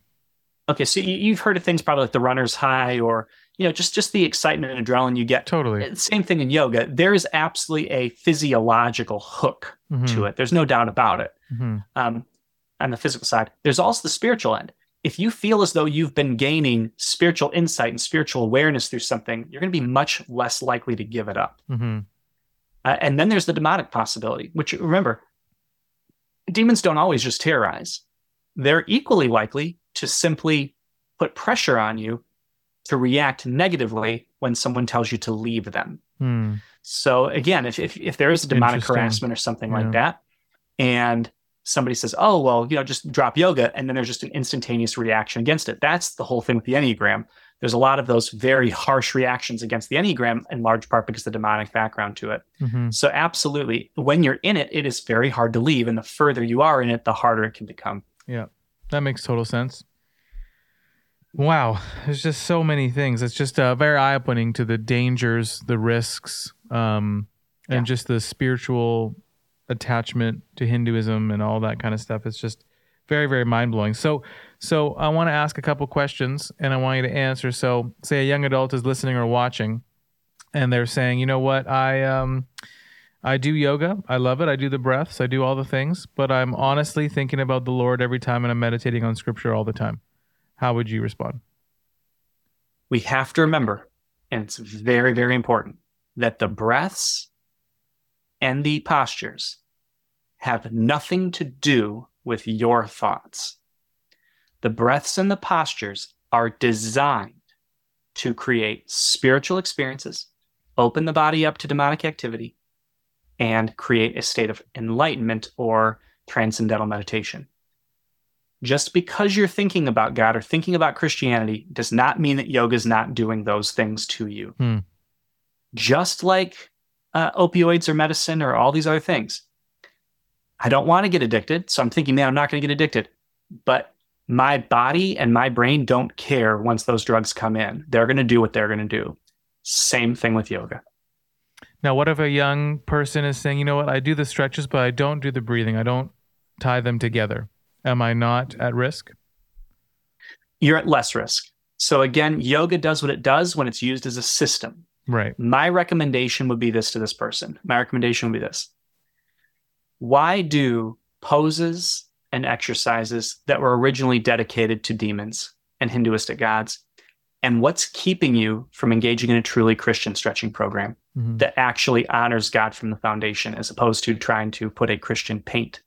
Okay, so you, you've heard of things probably like the runner's high, or you know, just just the excitement and adrenaline you get. Totally. Uh, Same thing in yoga. There is absolutely a physiological hook Mhm, to it. There's no doubt about it. mhm. um, on the physical side. There's also the spiritual end. If you feel as though you've been gaining spiritual insight and spiritual awareness through something, you're going to be much less likely to give it up. Mhm. Uh, and then there's the demonic possibility, which remember, demons don't always just terrorize. They're equally likely to simply put pressure on you to react negatively when someone tells you to leave them. Hmm. So again, if if, if there is a demonic harassment or something Yeah. like that, and somebody says, "Oh, well, you know, just drop yoga," and then there's just an instantaneous reaction against it. That's the whole thing with the enneagram. There's a lot of those very harsh reactions against the enneagram, in large part because of the demonic background to it. Mhm. So absolutely, when you're in it, it is very hard to leave, and the further you are in it, the harder it can become. Yeah, that makes total sense. Wow, there's just so many things. It's just uh, very eye opening to the dangers, the risks, um, and Yeah. just the spiritual attachment to Hinduism and all that kind of stuff. It's just very, very mind blowing. So, so I want to ask a couple questions, and I want you to answer. So, say a young adult is listening or watching, and they're saying, you know what, I um, I do yoga. I love it. I do the breaths. I do all the things, but I'm honestly thinking about the Lord every time and I'm meditating on scripture all the time. How would you respond? we have to remember, and it's very, very important, that the breaths and the postures have nothing to do with your thoughts. The breaths and the postures are designed to create spiritual experiences, open the body up to demonic activity, and create a state of enlightenment or transcendental meditation. Just because you're thinking about God or thinking about Christianity does not mean that yoga is not doing those things to you. Hmm. Just like uh, opioids or medicine or all these other things. I don't want to get addicted, so I'm thinking, man, I'm not going to get addicted. But my body and my brain don't care once those drugs come in. They're going to do what they're going to do. Same thing with yoga. Now, what if a young person is saying, you know what, I do the stretches, but I don't do the breathing, I don't tie them together? Am I not at risk? You're at less risk. So, again, yoga does what it does when it's used as a system. Right. My recommendation would be this to this person. My recommendation would be this. Why do poses and exercises that were originally dedicated to demons and Hinduistic gods? And what's keeping you from engaging in a truly Christian stretching program Mhm. that actually honors God from the foundation as opposed to trying to put a Christian paint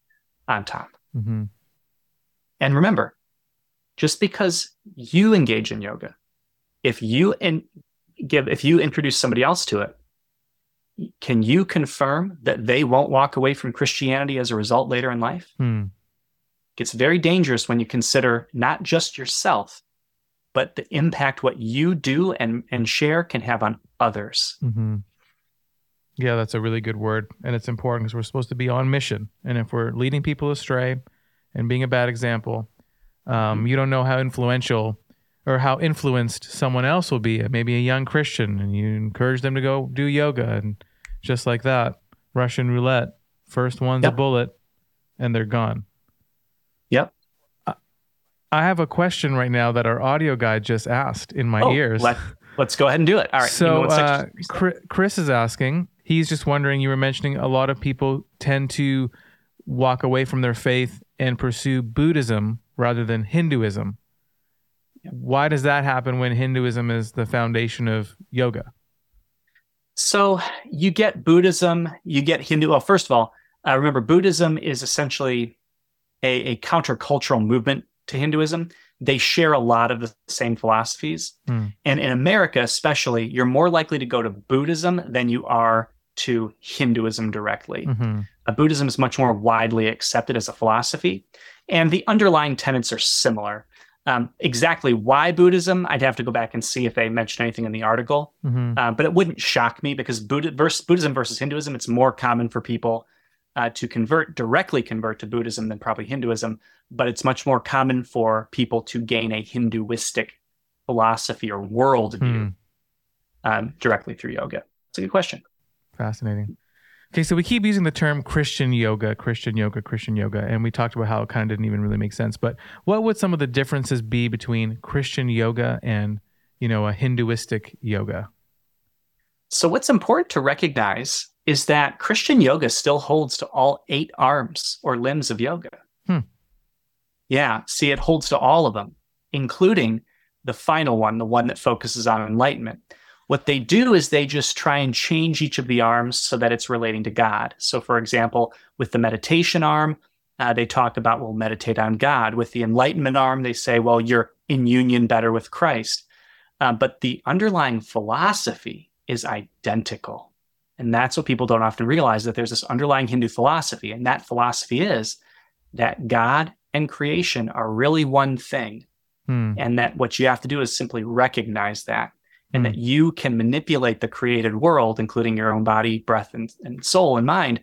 on top? Mhm. And remember, just because you engage in yoga, if you in, give if you introduce somebody else to it, can you confirm that they won't walk away from Christianity as a result later in life? Hmm. It's very dangerous when you consider not just yourself, but the impact what you do and, and share can have on others. hmm Yeah, that's a really good word. And it's important because we're supposed to be on mission. And if we're leading people astray and being a bad example, um, you don't know how influential or how influenced someone else will be. Maybe a young Christian, and you encourage them to go do yoga. And just like that, Russian roulette, first one's Yep. a bullet, and they're gone. Yep. I- I have a question right now that our audio guy just asked in my Oh, ears. Let, us go ahead and do it. All right. So uh, Chris is asking. He's just wondering. You were mentioning a lot of people tend to walk away from their faith and pursue Buddhism rather than Hinduism. Why does that happen when Hinduism is the foundation of yoga? So you get Buddhism, you get Hindu. Well, first of all, uh, remember Buddhism is essentially a, a countercultural movement to Hinduism. They share a lot of the same philosophies, Hmm. and in America, especially, you're more likely to go to Buddhism than you are to Hinduism directly. hmm Uh, Buddhism is much more widely accepted as a philosophy, and the underlying tenets are similar. Um, exactly why Buddhism, I'd have to go back and see if they mentioned anything in the article. hmm Uh, but it wouldn't shock me because Buddha versus, Buddhism versus Hinduism, it's more common for people uh, to convert directly convert to Buddhism than probably Hinduism. But it's much more common for people to gain a Hinduistic philosophy or worldview Hmm. um, directly through yoga. It's a good question. Fascinating. Okay, so we keep using the term Christian yoga, Christian yoga, Christian yoga, and we talked about how it kind of didn't even really make sense. But what would some of the differences be between Christian yoga and, you know, a Hinduistic yoga? So, what's important to recognize is that Christian yoga still holds to all eight arms or limbs of yoga. Hmm. Yeah, see, it holds to all of them, including the final one, the one that focuses on enlightenment. What they do is they just try and change each of the arms so that it's relating to God. So, for example, with the meditation arm, uh, they talk about, well, meditate on God. With the enlightenment arm, they say, well, you're in union better with Christ. Uh, but the underlying philosophy is identical. And that's what people don't often realize that there's this underlying Hindu philosophy. And that philosophy is that God and creation are really one thing. Hmm. And that what you have to do is simply recognize that. And Hmm. that you can manipulate the created world, including your own body, breath, and, and soul and mind,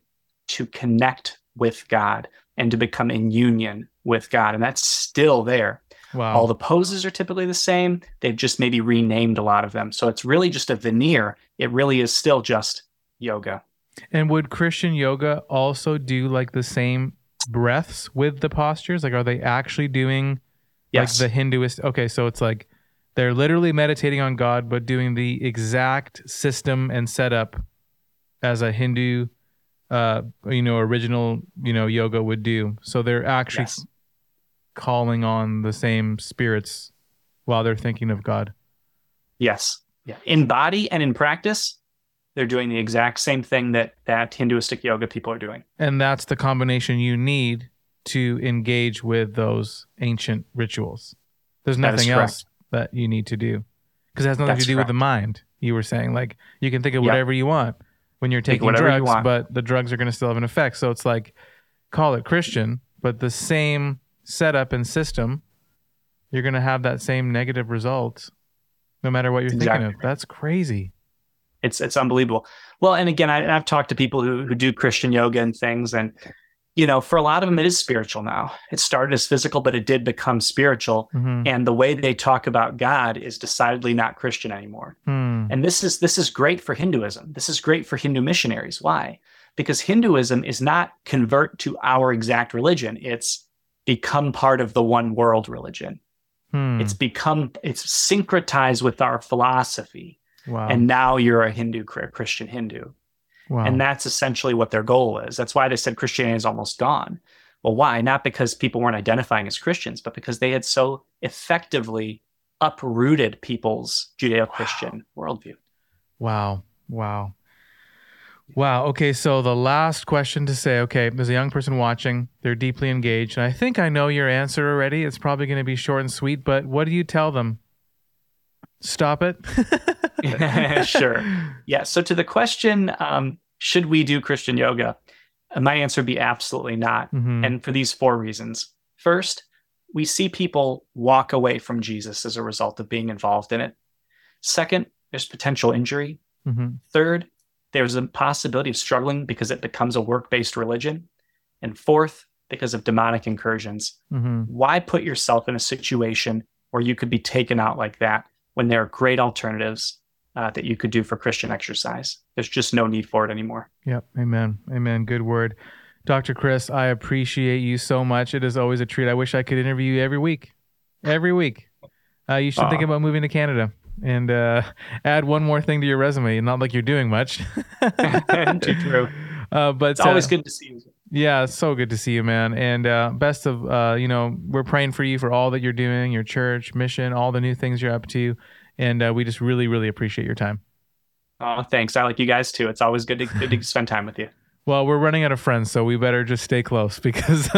to connect with God and to become in union with God. And that's still there. Wow. All the poses are typically the same. They've just maybe renamed a lot of them. So it's really just a veneer. It really is still just yoga. and would Christian yoga also do like the same breaths with the postures? Like, are they actually doing Yes. like the Hinduist? Okay, so it's like they're literally meditating on God, but doing the exact system and setup as a Hindu, uh, you know, original, you know, yoga would do. So they're actually yes. calling on the same spirits while they're thinking of God. Yes. Yeah. In body and in practice, they're doing the exact same thing that that Hinduistic yoga people are doing. And that's the combination you need to engage with those ancient rituals. There's nothing else that you need to do because it has nothing That's to do with the mind. You were saying like you can think of Yep. whatever you want when you're taking you drugs, want. but the drugs are going to still have an effect. So it's like call it Christian, but the same setup and system, you're going to have that same negative result no matter what you're thinking of. That's crazy. It's it's unbelievable. Well, and again, I, I've talked to people who who do Christian yoga and things, and you know, for a lot of them, it is spiritual now. It started as physical, but it did become spiritual. Mhm. And the way they talk about God is decidedly not Christian anymore. Hmm. And this is this is great for Hinduism. This is great for Hindu missionaries. Why? Because Hinduism is not convert to our exact religion. It's become part of the one world religion. Hmm. It's become it's syncretized with our philosophy. wow. And now you're a Hindu Christian Hindu. Wow. And that's essentially what their goal is. That's why they said Christianity is almost gone. Well, why? Not because people weren't identifying as Christians, but because they had so effectively uprooted people's Judeo Christian worldview. Wow. Wow. Wow. Okay. So the last question to say, okay, there's a young person watching. They're deeply engaged. And I think I know your answer already. It's probably going to be short and sweet, but what do you tell them? Stop it. sure. Yeah. So to the question, um, should we do Christian yoga? Uh, My answer would be absolutely not. Mhm. And for these four reasons. First, we see people walk away from Jesus as a result of being involved in it. Second, there's potential injury. Mhm. Third, there's a possibility of struggling because it becomes a work based religion. And fourth, because of demonic incursions. Mhm. Why put yourself in a situation where you could be taken out like that when there are great alternatives uh, that you could do for Christian exercise? There's just no need for it anymore. Yep. Amen. Amen. Good word. Dr. Chris, I appreciate you so much. It is always a treat. I wish I could interview you every week. Every week. Uh, you should think about moving to Canada and uh, add one more thing to your resume. Not like you're doing much. Too true. Uh, but It's always uh, good to see you. Yeah, it's so good to see you, man. And uh, best of, uh, you know, we're praying for you for all that you're doing, your church, mission, all the new things you're up to. And uh, we just really, really appreciate your time. Oh, thanks. I like you guys too. It's always good to, good to spend time with you. Well, we're running out of friends, so we better just stay close because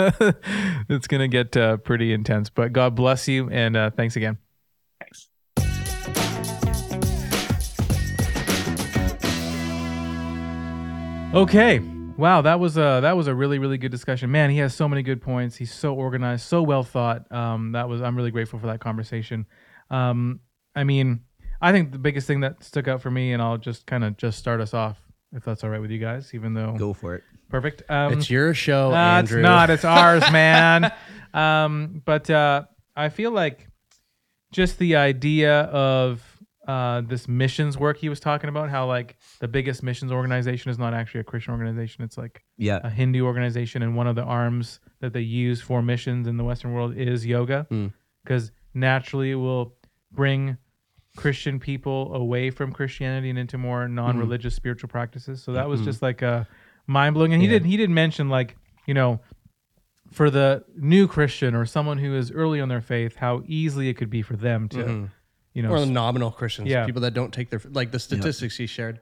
it's going to get uh, pretty intense. But God bless you, and uh, thanks again. Thanks. Okay. Wow, that was a that was a really really good discussion. Man, he has so many good points. He's so organized, so well thought. Um, that was I'm really grateful for that conversation. Um, I mean, I think the biggest thing that stuck out for me, and I'll just kind of just start us off, if that's all right with you guys, even though Go for it. perfect. Um, it's your show, Nah, Andrew. It's not. It's ours, man. um, but uh, I feel like just the idea of uh, this missions work he was talking about. How like the biggest missions organization is not actually a Christian organization; it's like Yeah. a Hindu organization, and one of the arms that they use for missions in the Western world is yoga, Hmm. because naturally it will bring Christian people away from Christianity and into more non-religious spiritual practices. So that was just like a mind blowing. And he Yeah. did he did mention like you know for the new Christian or someone who is early on their faith, how easily it could be for them to Mhm. You know or the nominal Christians, Yeah. people that don't take their like the statistics he shared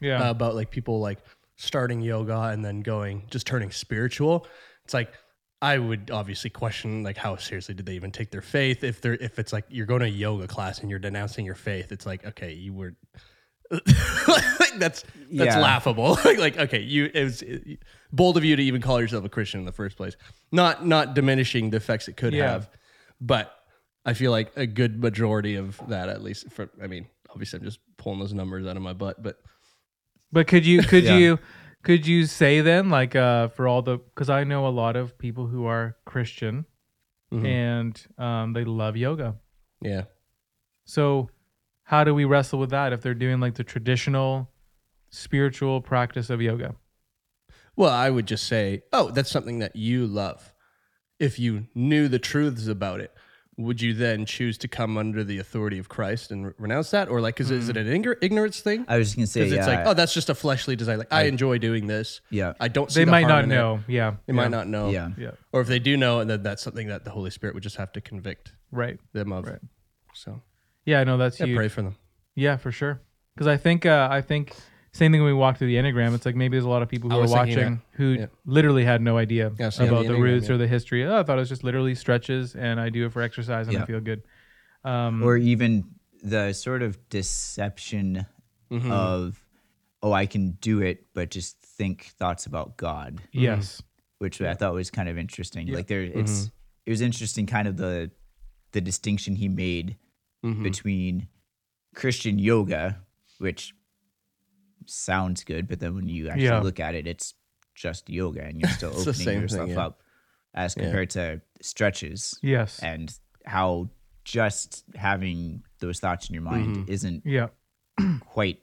yeah uh, about like people like starting yoga and then going just turning spiritual. It's like I would obviously question like how seriously did they even take their faith if they're if it's like you're going to yoga class and you're denouncing your faith. It's like okay, you were like that's that's Yeah. laughable. like, like okay, you it was it- bold of you to even call yourself a Christian in the first place. Not not diminishing the effects it could Yeah. have, but I feel like a good majority of that, at least for I mean, obviously I'm just pulling those numbers out of my butt, but But could you could Yeah. you could you say then like uh for all the because I know a lot of people who are Christian Mhm. and um they love yoga. yeah. So how do we wrestle with that if they're doing like the traditional spiritual practice of yoga? Well, I would just say, oh, that's something that you love. If you knew the truths about it, would you then choose to come under the authority of Christ and re- renounce that, or like, is, it- is it an ign- ignorance thing? I was just gonna say, Because yeah, it's like, oh, that's just a fleshly desire. Like, I, enjoy doing this. yeah, I don't. See They the might harm not in it. know. Yeah. They might not know. yeah, Yeah. Or if they do know, and then that's something that the Holy Spirit would just have to convict Right. them of. Right. So Yeah, I know that's yeah, huge. pray for them. Yeah, for sure. Because I think uh, I think same thing when we walked through the enneagram. It's like maybe there's a lot of people I who are was thinking watching who Yeah. literally had no idea Yeah, same about the the Enneagram, roots yeah. or the history. Oh, I thought it was just literally stretches, and I do it for exercise, and I Yeah. feel good. Um, or even the sort of deception Mhm. of, oh, I can do it, but just think thoughts about God, yes, which I thought was kind of interesting. Yeah. Like there, it's it was interesting, kind of the the distinction he made between Christian yoga, which sounds good, but then when you actually Yeah. look at it, it's just yoga, and you're still opening yourself thing, yeah. up, as Yeah. compared to stretches, yes, and how just having those thoughts in your mind Mhm. isn't yeah. quite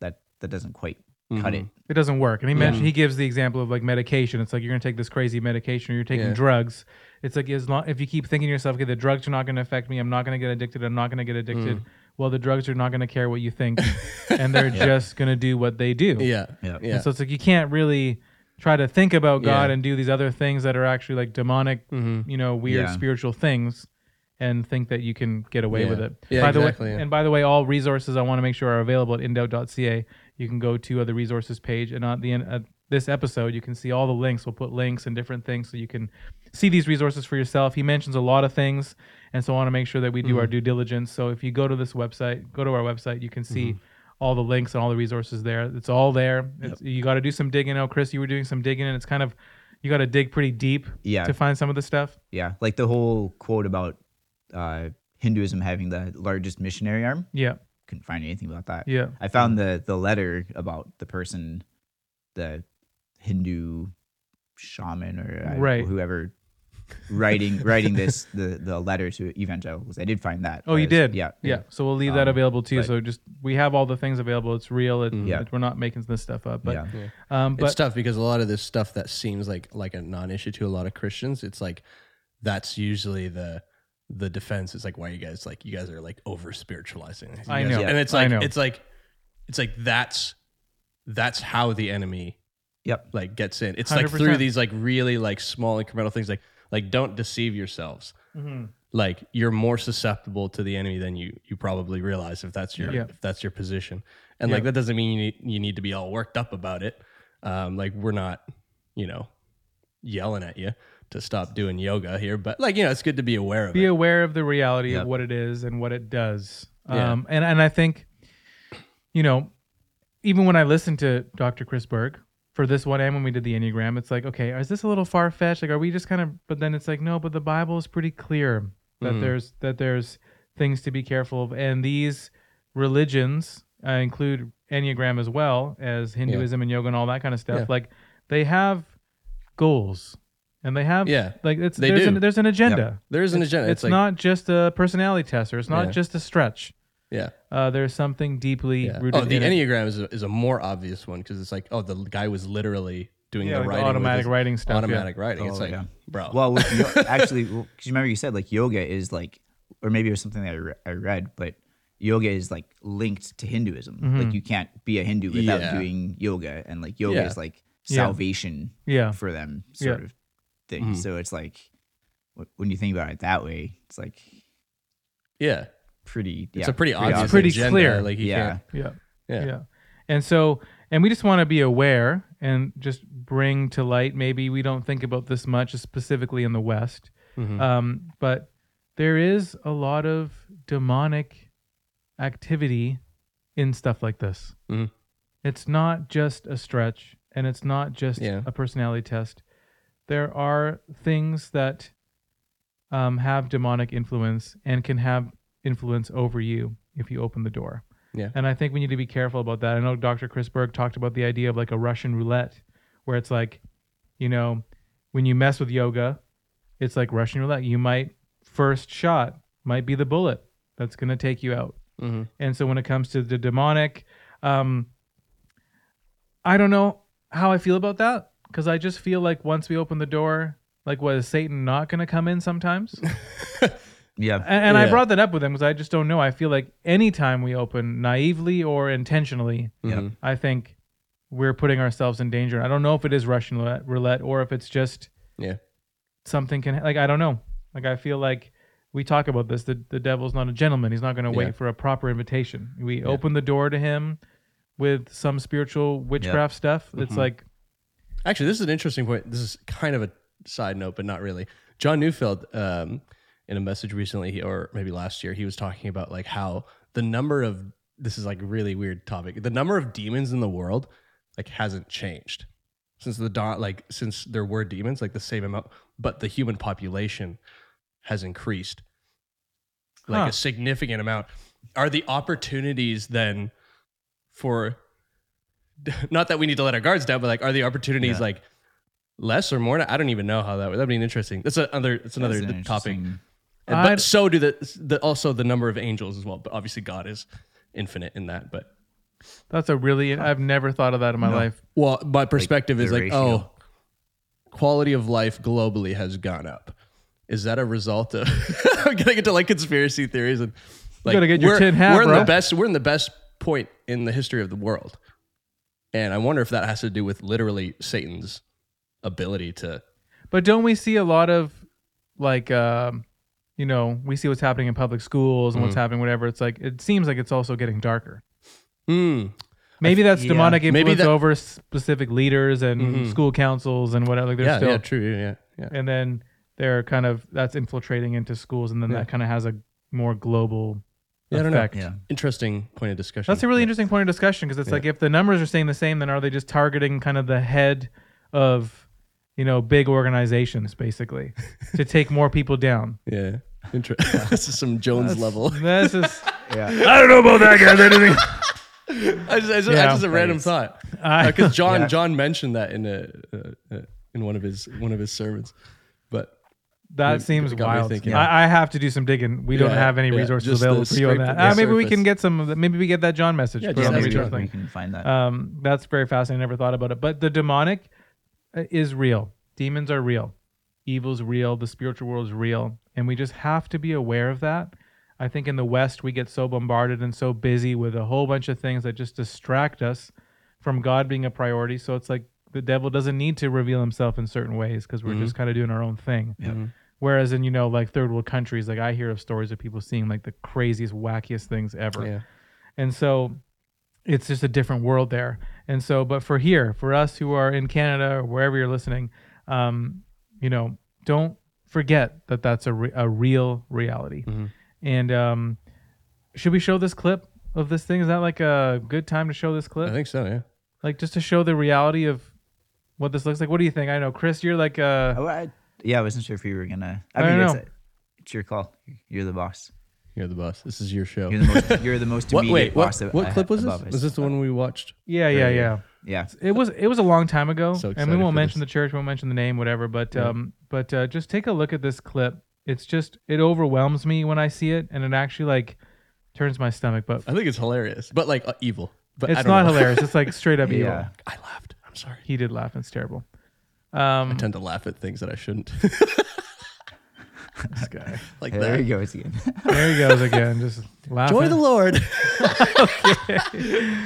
that that doesn't quite cut it. Mhm. It doesn't work. And he Yeah. mentioned he gives the example of like medication. It's like you're gonna take this crazy medication, or you're taking Yeah. drugs. It's like as long if you keep thinking to yourself, okay, the drugs are not gonna affect me. I'm not gonna get addicted. I'm not gonna get addicted. Mm. Well, the drugs are not gonna care what you think, and they're just gonna do what they do. Yeah. Yeah. Yeah. And so it's like you can't really try to think about God Yeah. and do these other things that are actually like demonic, Mhm. you know, weird Yeah. spiritual things and think that you can get away Yeah. with it. Yeah, by exactly, the way, yeah. and by the way, all resources I want to make sure are available at indoubt.ca. You can go to the resources page and on the end of this episode, you can see all the links. We'll put links and different things so you can see these resources for yourself. He mentions a lot of things, and so I want to make sure that we do our Mm-hmm. due diligence. So if you go to this website, go to our website, you can see Mm-hmm. all the links and all the resources there. It's all there. It's, You got to do some digging. Oh, Chris, you were doing some digging, and it's kind of you got to dig pretty deep Yeah. to find some of the stuff. Yeah, like the whole quote about uh, Hinduism having the largest missionary arm. Yeah, Couldn't find anything about that. yeah, I found the the letter about the person, the Hindu shaman or Right. whoever writing writing this the the letter to evangelicals. I did find that. Oh, you did? Yeah, yeah. So we'll leave that Um, available too. but- So just we have all the things available. It's real. It, Yeah. it- we're not making this stuff up. But yeah. um, it's tough because a lot of this stuff that seems like like a non-issue to a lot of Christians, it's like that's usually the the defense. It's like why you guys like you guys are like over spiritualizing. I guys- know. and it's I like know. it's like it's like that's that's how the enemy Yep. like gets in. It's like 100%. through these like really like small incremental things. Like like don't deceive yourselves. Mhm. Like you're more susceptible to the enemy than you you probably realize if that's your Yeah. if that's your position. And like that doesn't mean you need, you need to be all worked up about it. Um, like we're not, you know, yelling at you to stop doing yoga here, but like you know, it's good to be aware of be it. aware of the reality Yep. of what it is and what it does. Yeah. Um, and and I think, you know, even when I listened to Dr. Chris Berg for this one and when we did the Enneagram, it's like, okay, is this a little far fetched? Like, are we just kind of? But then it's like, no, but the Bible is pretty clear that Mhm. there's that there's things to be careful of, and these religions uh, include Enneagram as well as Hinduism and yoga and all that kind of stuff. Yeah. Like, they have goals. And they have, Yeah, like it's there's an, there's an agenda. there is an It's- agenda. It's, It's, like not just a personality test, or it's not Yeah. just a stretch. Yeah. Uh, there's something deeply yeah. rooted Oh, the in it. Enneagram is a, is a more obvious one because it's like, oh, the guy was literally doing Yeah, the like writing. automatic writing stuff. yeah. Automatic writing. it's Oh, like, yeah. bro. Well, with yo- actually, because you remember you said like yoga is like, or maybe it was something that I, re- I read, but yoga is like linked to Hinduism. Mm-hmm. Like you can't be a Hindu without Yeah. doing yoga, and like yoga Yeah. is like salvation Yeah. for them, sort Yeah. of thing. Mhm. So it's like when you think about it that way, it's like yeah. Pretty. It's a pretty obvious. It's pretty agenda, clear. Like you Yeah. can't. Yeah. Yeah. Yeah. And so, and we just want to be aware and just bring to light. Maybe we don't think about this much, specifically in the West, Mhm. um, but there is a lot of demonic activity in stuff like this. Mhm. It's not just a stretch, and it's not just Yeah. a personality test. There are things that um, have demonic influence and can have influence over you if you open the door. Yeah. And I think we need to be careful about that. I know Dr. Chris Berg talked about the idea of like a Russian roulette, where it's like, you know, when you mess with yoga, it's like Russian roulette. You might first shot might be the bullet that's going to take you out. Mhm. And so when it comes to the demonic, um, I don't know how I feel about that because I just feel like once we open the door, like, was Satan not going to come in sometimes? yeah, And, and I brought that up with him because I just don't know. I feel like anytime we open naively or intentionally, Yeah. Mhm. I think we're putting ourselves in danger. I don't know if it is Russian roulette, roulette or if it's just Yeah. something can like I don't know. Like I feel like we talk about this. The the devil's not a gentleman. He's not going to wait Yeah. for a proper invitation. We open the door to him with some spiritual witchcraft stuff. It's Mhm. like Actually, this is an interesting point. This is kind of a side note, but not really. John Neufeld, um, in a message recently, or maybe last year, he was talking about like how the number of this is like a really weird topic. The number of demons in the world like hasn't changed since the dawn, like since there were demons, like the same amount, but the human population has increased like Huh. a significant amount. Are the opportunities then for not that we need to let our guards down, but like, are the opportunities Yeah. like less or more? I don't even know how that would. That'd be interesting. That's another. That's another topic. Interesting- And- I'd- but so do the, the also the number of angels as well. But obviously, God is infinite in that. But that's a really I've never thought of that in my No. life. well, my perspective the is like, ratio. oh, quality of life globally has gone up. Is that a result of? I'm getting into like conspiracy theories and like gotta get your we're, tin hat, we're in bro. the best. We're in the best point in the history of the world, and I wonder if that has to do with literally Satan's ability to. But don't we see a lot of like um you know, we see what's happening in public schools and what's Mm-hmm. happening whatever. It's like it seems like it's also getting darker. Hmm. Maybe that's yeah. demonic influence Maybe that- over specific leaders and Mhm. school councils and whatever. Like they're Yeah. still, Yeah. True. Yeah. Yeah. and then they're kind of that's infiltrating into schools, and then Yeah. that kind of has a more global Yeah, I don't know. effect. Yeah. Interesting point of discussion. That's a really Yeah. interesting point of discussion because it's Yeah. like if the numbers are staying the same, then are they just targeting kind of the head of you know big organizations basically to take more people down? Yeah. Inter- this is some Jones level. This is yeah. I don't know about that guys. I didn't. I just, I just, Yeah. I just a random thought I, because John Yeah. John mentioned that in a uh, uh, in one of his one of his sermons, but That It- seems it got me wild. thinking. I, I have to do some digging. We don't Yeah, have any yeah, resources just available the for you on scrape that. the Ah, maybe we surface. can get some of that. Maybe we get that John message. Yeah, put just on the ask maybe John. we link. can find that. Um, that's very fascinating. I never thought about it. But the demonic uh, is real. Demons are real. Evil's real. The spiritual world is real, and we just have to be aware of that. I think in the West we get so bombarded and so busy with a whole bunch of things that just distract us from God being a priority. So it's like the devil doesn't need to reveal himself in certain ways because we're Mhm. just kind of doing our own thing. Yep. Mhm. Whereas in you know like third world countries, like I hear of stories of people seeing like the craziest, wackiest things ever. yeah, And so it's just a different world there. And so, but for here, for us who are in Canada or wherever you're listening, um, you know, don't forget that that's a, re- a real reality. Mhm. And um, should we show this clip of this thing? Is that like a good time to show this clip? I think so. Yeah, Like just to show the reality of what this looks like. What do you think? I know, Chris, you're like uh Oh, I, yeah, I wasn't sure if you were gonna. I, I mean, don't it's, know. it's your call. You're the boss. You're the boss. This is your show. You're the most. You're the most what? immediate Wait, what? boss. What a- clip was this? Was this the one we watched? yeah, yeah, Right, yeah. Yeah. It was it was a long time ago, So and we won't mention this. the church, we won't mention the name, whatever. But Yeah. um, but uh, just take a look at this clip. It's just it overwhelms me when I see it, and it actually like turns my stomach. But I think it's hilarious, but like uh, evil. But I it's don't not know. hilarious. It's like straight up evil. I laughed. I'm sorry. He did laugh. It's terrible. Um, I tend to laugh at things that I shouldn't. this guy. like There he goes again. There he goes again, just laughing. Joy the Lord.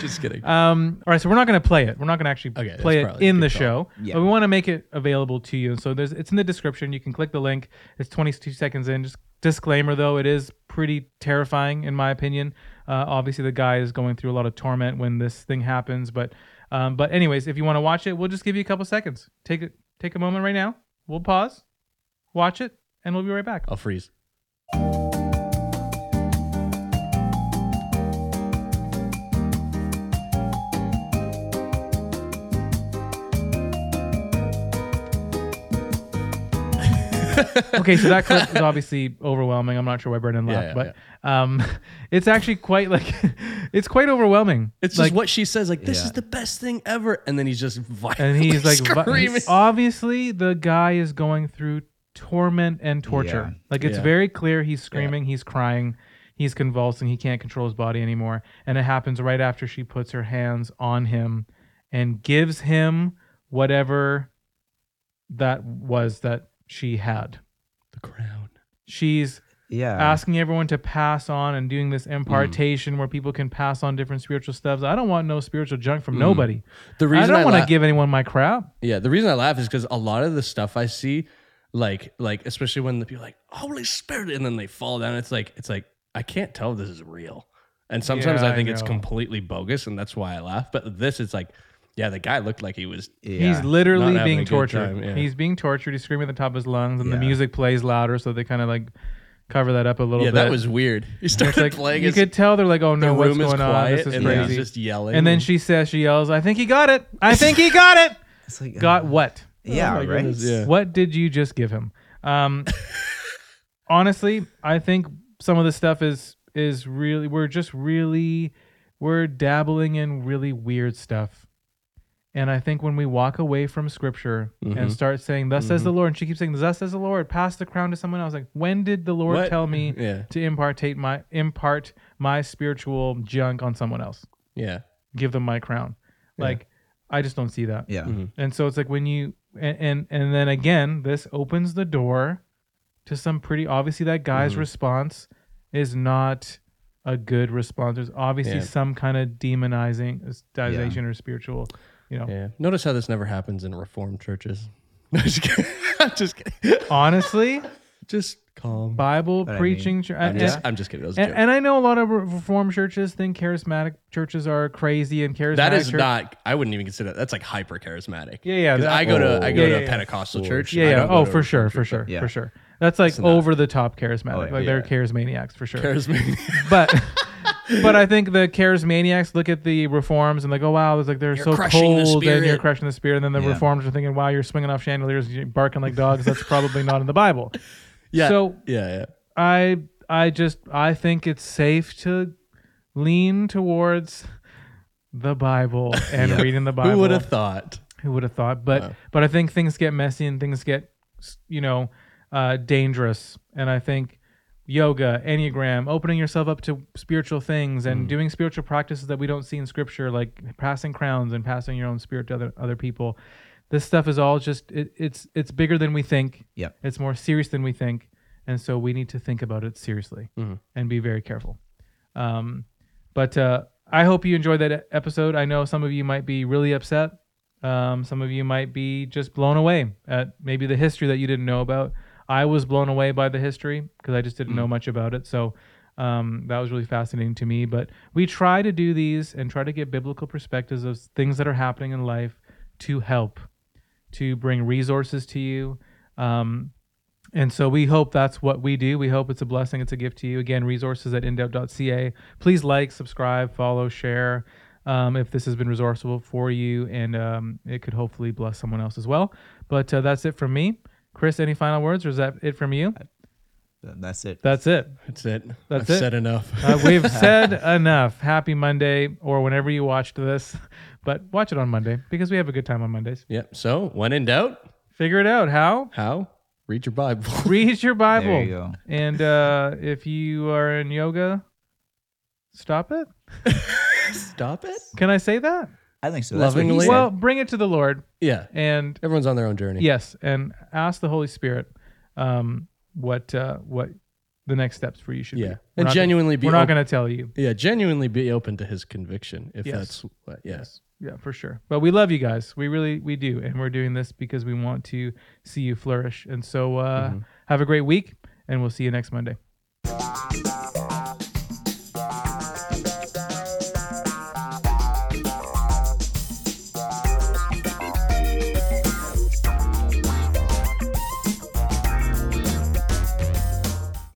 Just kidding. Um, all right, so we're not going to play it. We're not going to actually Okay, that's play it probably a in the good call. show. Yeah. But we want to make it available to you. So there's it's in the description. You can click the link. It's 22 seconds in. Just disclaimer though, it is pretty terrifying in my opinion. Uh, obviously, the guy is going through a lot of torment when this thing happens. But um, but anyways, if you want to watch it, we'll just give you a couple seconds. Take it. Take a moment right now. We'll pause, watch it, and we'll be right back. I'll freeze. okay, so that clip is obviously overwhelming. I'm not sure why Brendan Yeah, laughed, yeah, but um, it's actually quite like it's quite overwhelming. It's like, just what she says. Like this Yeah. is the best thing ever, and then he's just violently and he's like vi- screaming. obviously the guy is going through torment and torture. Yeah. Like it's Yeah. very clear he's screaming, he's crying, he's convulsing, he can't control his body anymore, and it happens right after she puts her hands on him and gives him whatever that was that she had. the crown. She's Yeah. asking everyone to pass on and doing this mm. impartation where people can pass on different spiritual stuffs. I don't want no spiritual junk from mm. nobody. The reason I don't want to laugh- give anyone my crap. Yeah, the reason I laugh is because a lot of the stuff I see, like like especially when the people are like Holy Spirit, and then they fall down. It's like it's like I can't tell if this is real, and sometimes Yeah, I I think it's know. completely bogus, and that's why I laugh. But this is like, yeah, the guy looked like he was. yeah. He's literally Not having being a good tortured. time, yeah. He's being tortured. He's screaming at the top of his lungs, and the Yeah. music plays louder, so they kind of like cover that up a little Yeah, bit. that was weird. He It's started like playing. you his, could tell they're like, "Oh the no, what's room is going on? quiet, This is and then crazy." he's just yelling. and then she says, "She yells, I think he got it. I think he got it. It's like, got uh, what? Yeah, my right. goodness, yeah. What did you just give him?" Um, honestly, I think some of the stuff is is really we're just really we're dabbling in really weird stuff. And I think when we walk away from scripture and Mhm. start saying, Thus says the Lord, and she keeps saying, Thus says the Lord, pass the crown to someone else. Like, when did the Lord What? tell me Yeah, to impartate my impart my spiritual junk on someone else? yeah, Give them my crown. Like, I just don't see that. Yeah. Mhm. And so it's like when you and and, and then again, this opens the door to some pretty obviously that guy's Mhm. response is not a good response. There's obviously Yeah. some kind of demonizing, demonization or spiritual, you know. yeah. Notice how this never happens in Reformed churches. No, just kidding. Just kidding. Honestly, Just calm. Bible But I preaching, mean, chur- I'm uh, and, just, I'm just kidding. That was a and, joke. and I know a lot of re- reformed churches think charismatic churches are crazy and charismatic. That is church- not. I wouldn't even consider that. That's like hyper charismatic. Yeah, yeah. 'Cause that- I go to I go Yeah, to yeah, a yeah. Pentecostal For church. Yeah, I yeah. don't go Oh, to for sure, Reformed for sure, Yeah. for sure. That's like not. over the top charismatic. Oh, yeah. Like they're Yeah. charismaniacs for sure. Charismatic. but but I think the charismaniacs look at the reforms and like, oh wow, it's like they're You're so crushing the cold and you're spirit. crushing the spirit. And then the Yeah. reforms are thinking, wow, you're swinging off chandeliers, and you're barking like dogs. That's probably not in the Bible. Yeah. So yeah, yeah. I I just I think it's safe to lean towards the Bible and Yeah. reading the Bible. Who would have thought? Who would have thought? But but I think things get messy and things get you know uh, dangerous. And I think yoga, enneagram, opening yourself up to spiritual things and doing spiritual practices that we don't see in scripture, like passing crowns and passing your own spirit to other other people. This stuff is all just it, it's it's bigger than we think. Yeah. It's more serious than we think, and so we need to think about it seriously Mhm. and be very careful. Um, but uh, I hope you enjoyed that episode. I know some of you might be really upset. Um, some of you might be just blown away at maybe the history that you didn't know about. I was blown away by the history because I just didn't know much about it. So um, that was really fascinating to me. But we try to do these and try to get biblical perspectives of things that are happening in life to help, to bring resources to you. Um, and so we hope that's what we do. We hope it's a blessing, it's a gift to you. Again, resources at indoubt.ca. Please like, subscribe, follow, share um, if this has been resourceful for you, and um, it could hopefully bless someone else as well. But uh, that's it from me. Chris, any final words, or is that it from you? That's it. That's it. That's it. That's I've it. said enough. Uh, we've said enough. Happy Monday, or whenever you watched this, but watch it on Monday because we have a good time on Mondays. yep. So when in doubt, Figure it out. How? how read your Bible. Read your Bible. There you go. And uh, if you are in yoga, stop it. Stop it. Can I say that? I think so. That's what he Lovingly. said. Well, bring it to the Lord Yeah. and Everyone's on their own journey. yes, and ask the Holy Spirit um, what uh, what the next steps for you should Yeah. be. We're And genuinely be We're not op- going to tell you. Yeah, genuinely be open to his conviction if Yes. that's what. Yes. Yeah, for sure. But we love you guys. We really we do, and we're doing this because we want to see you flourish. And so, uh, Mm-hmm. have a great week, and we'll see you next Monday.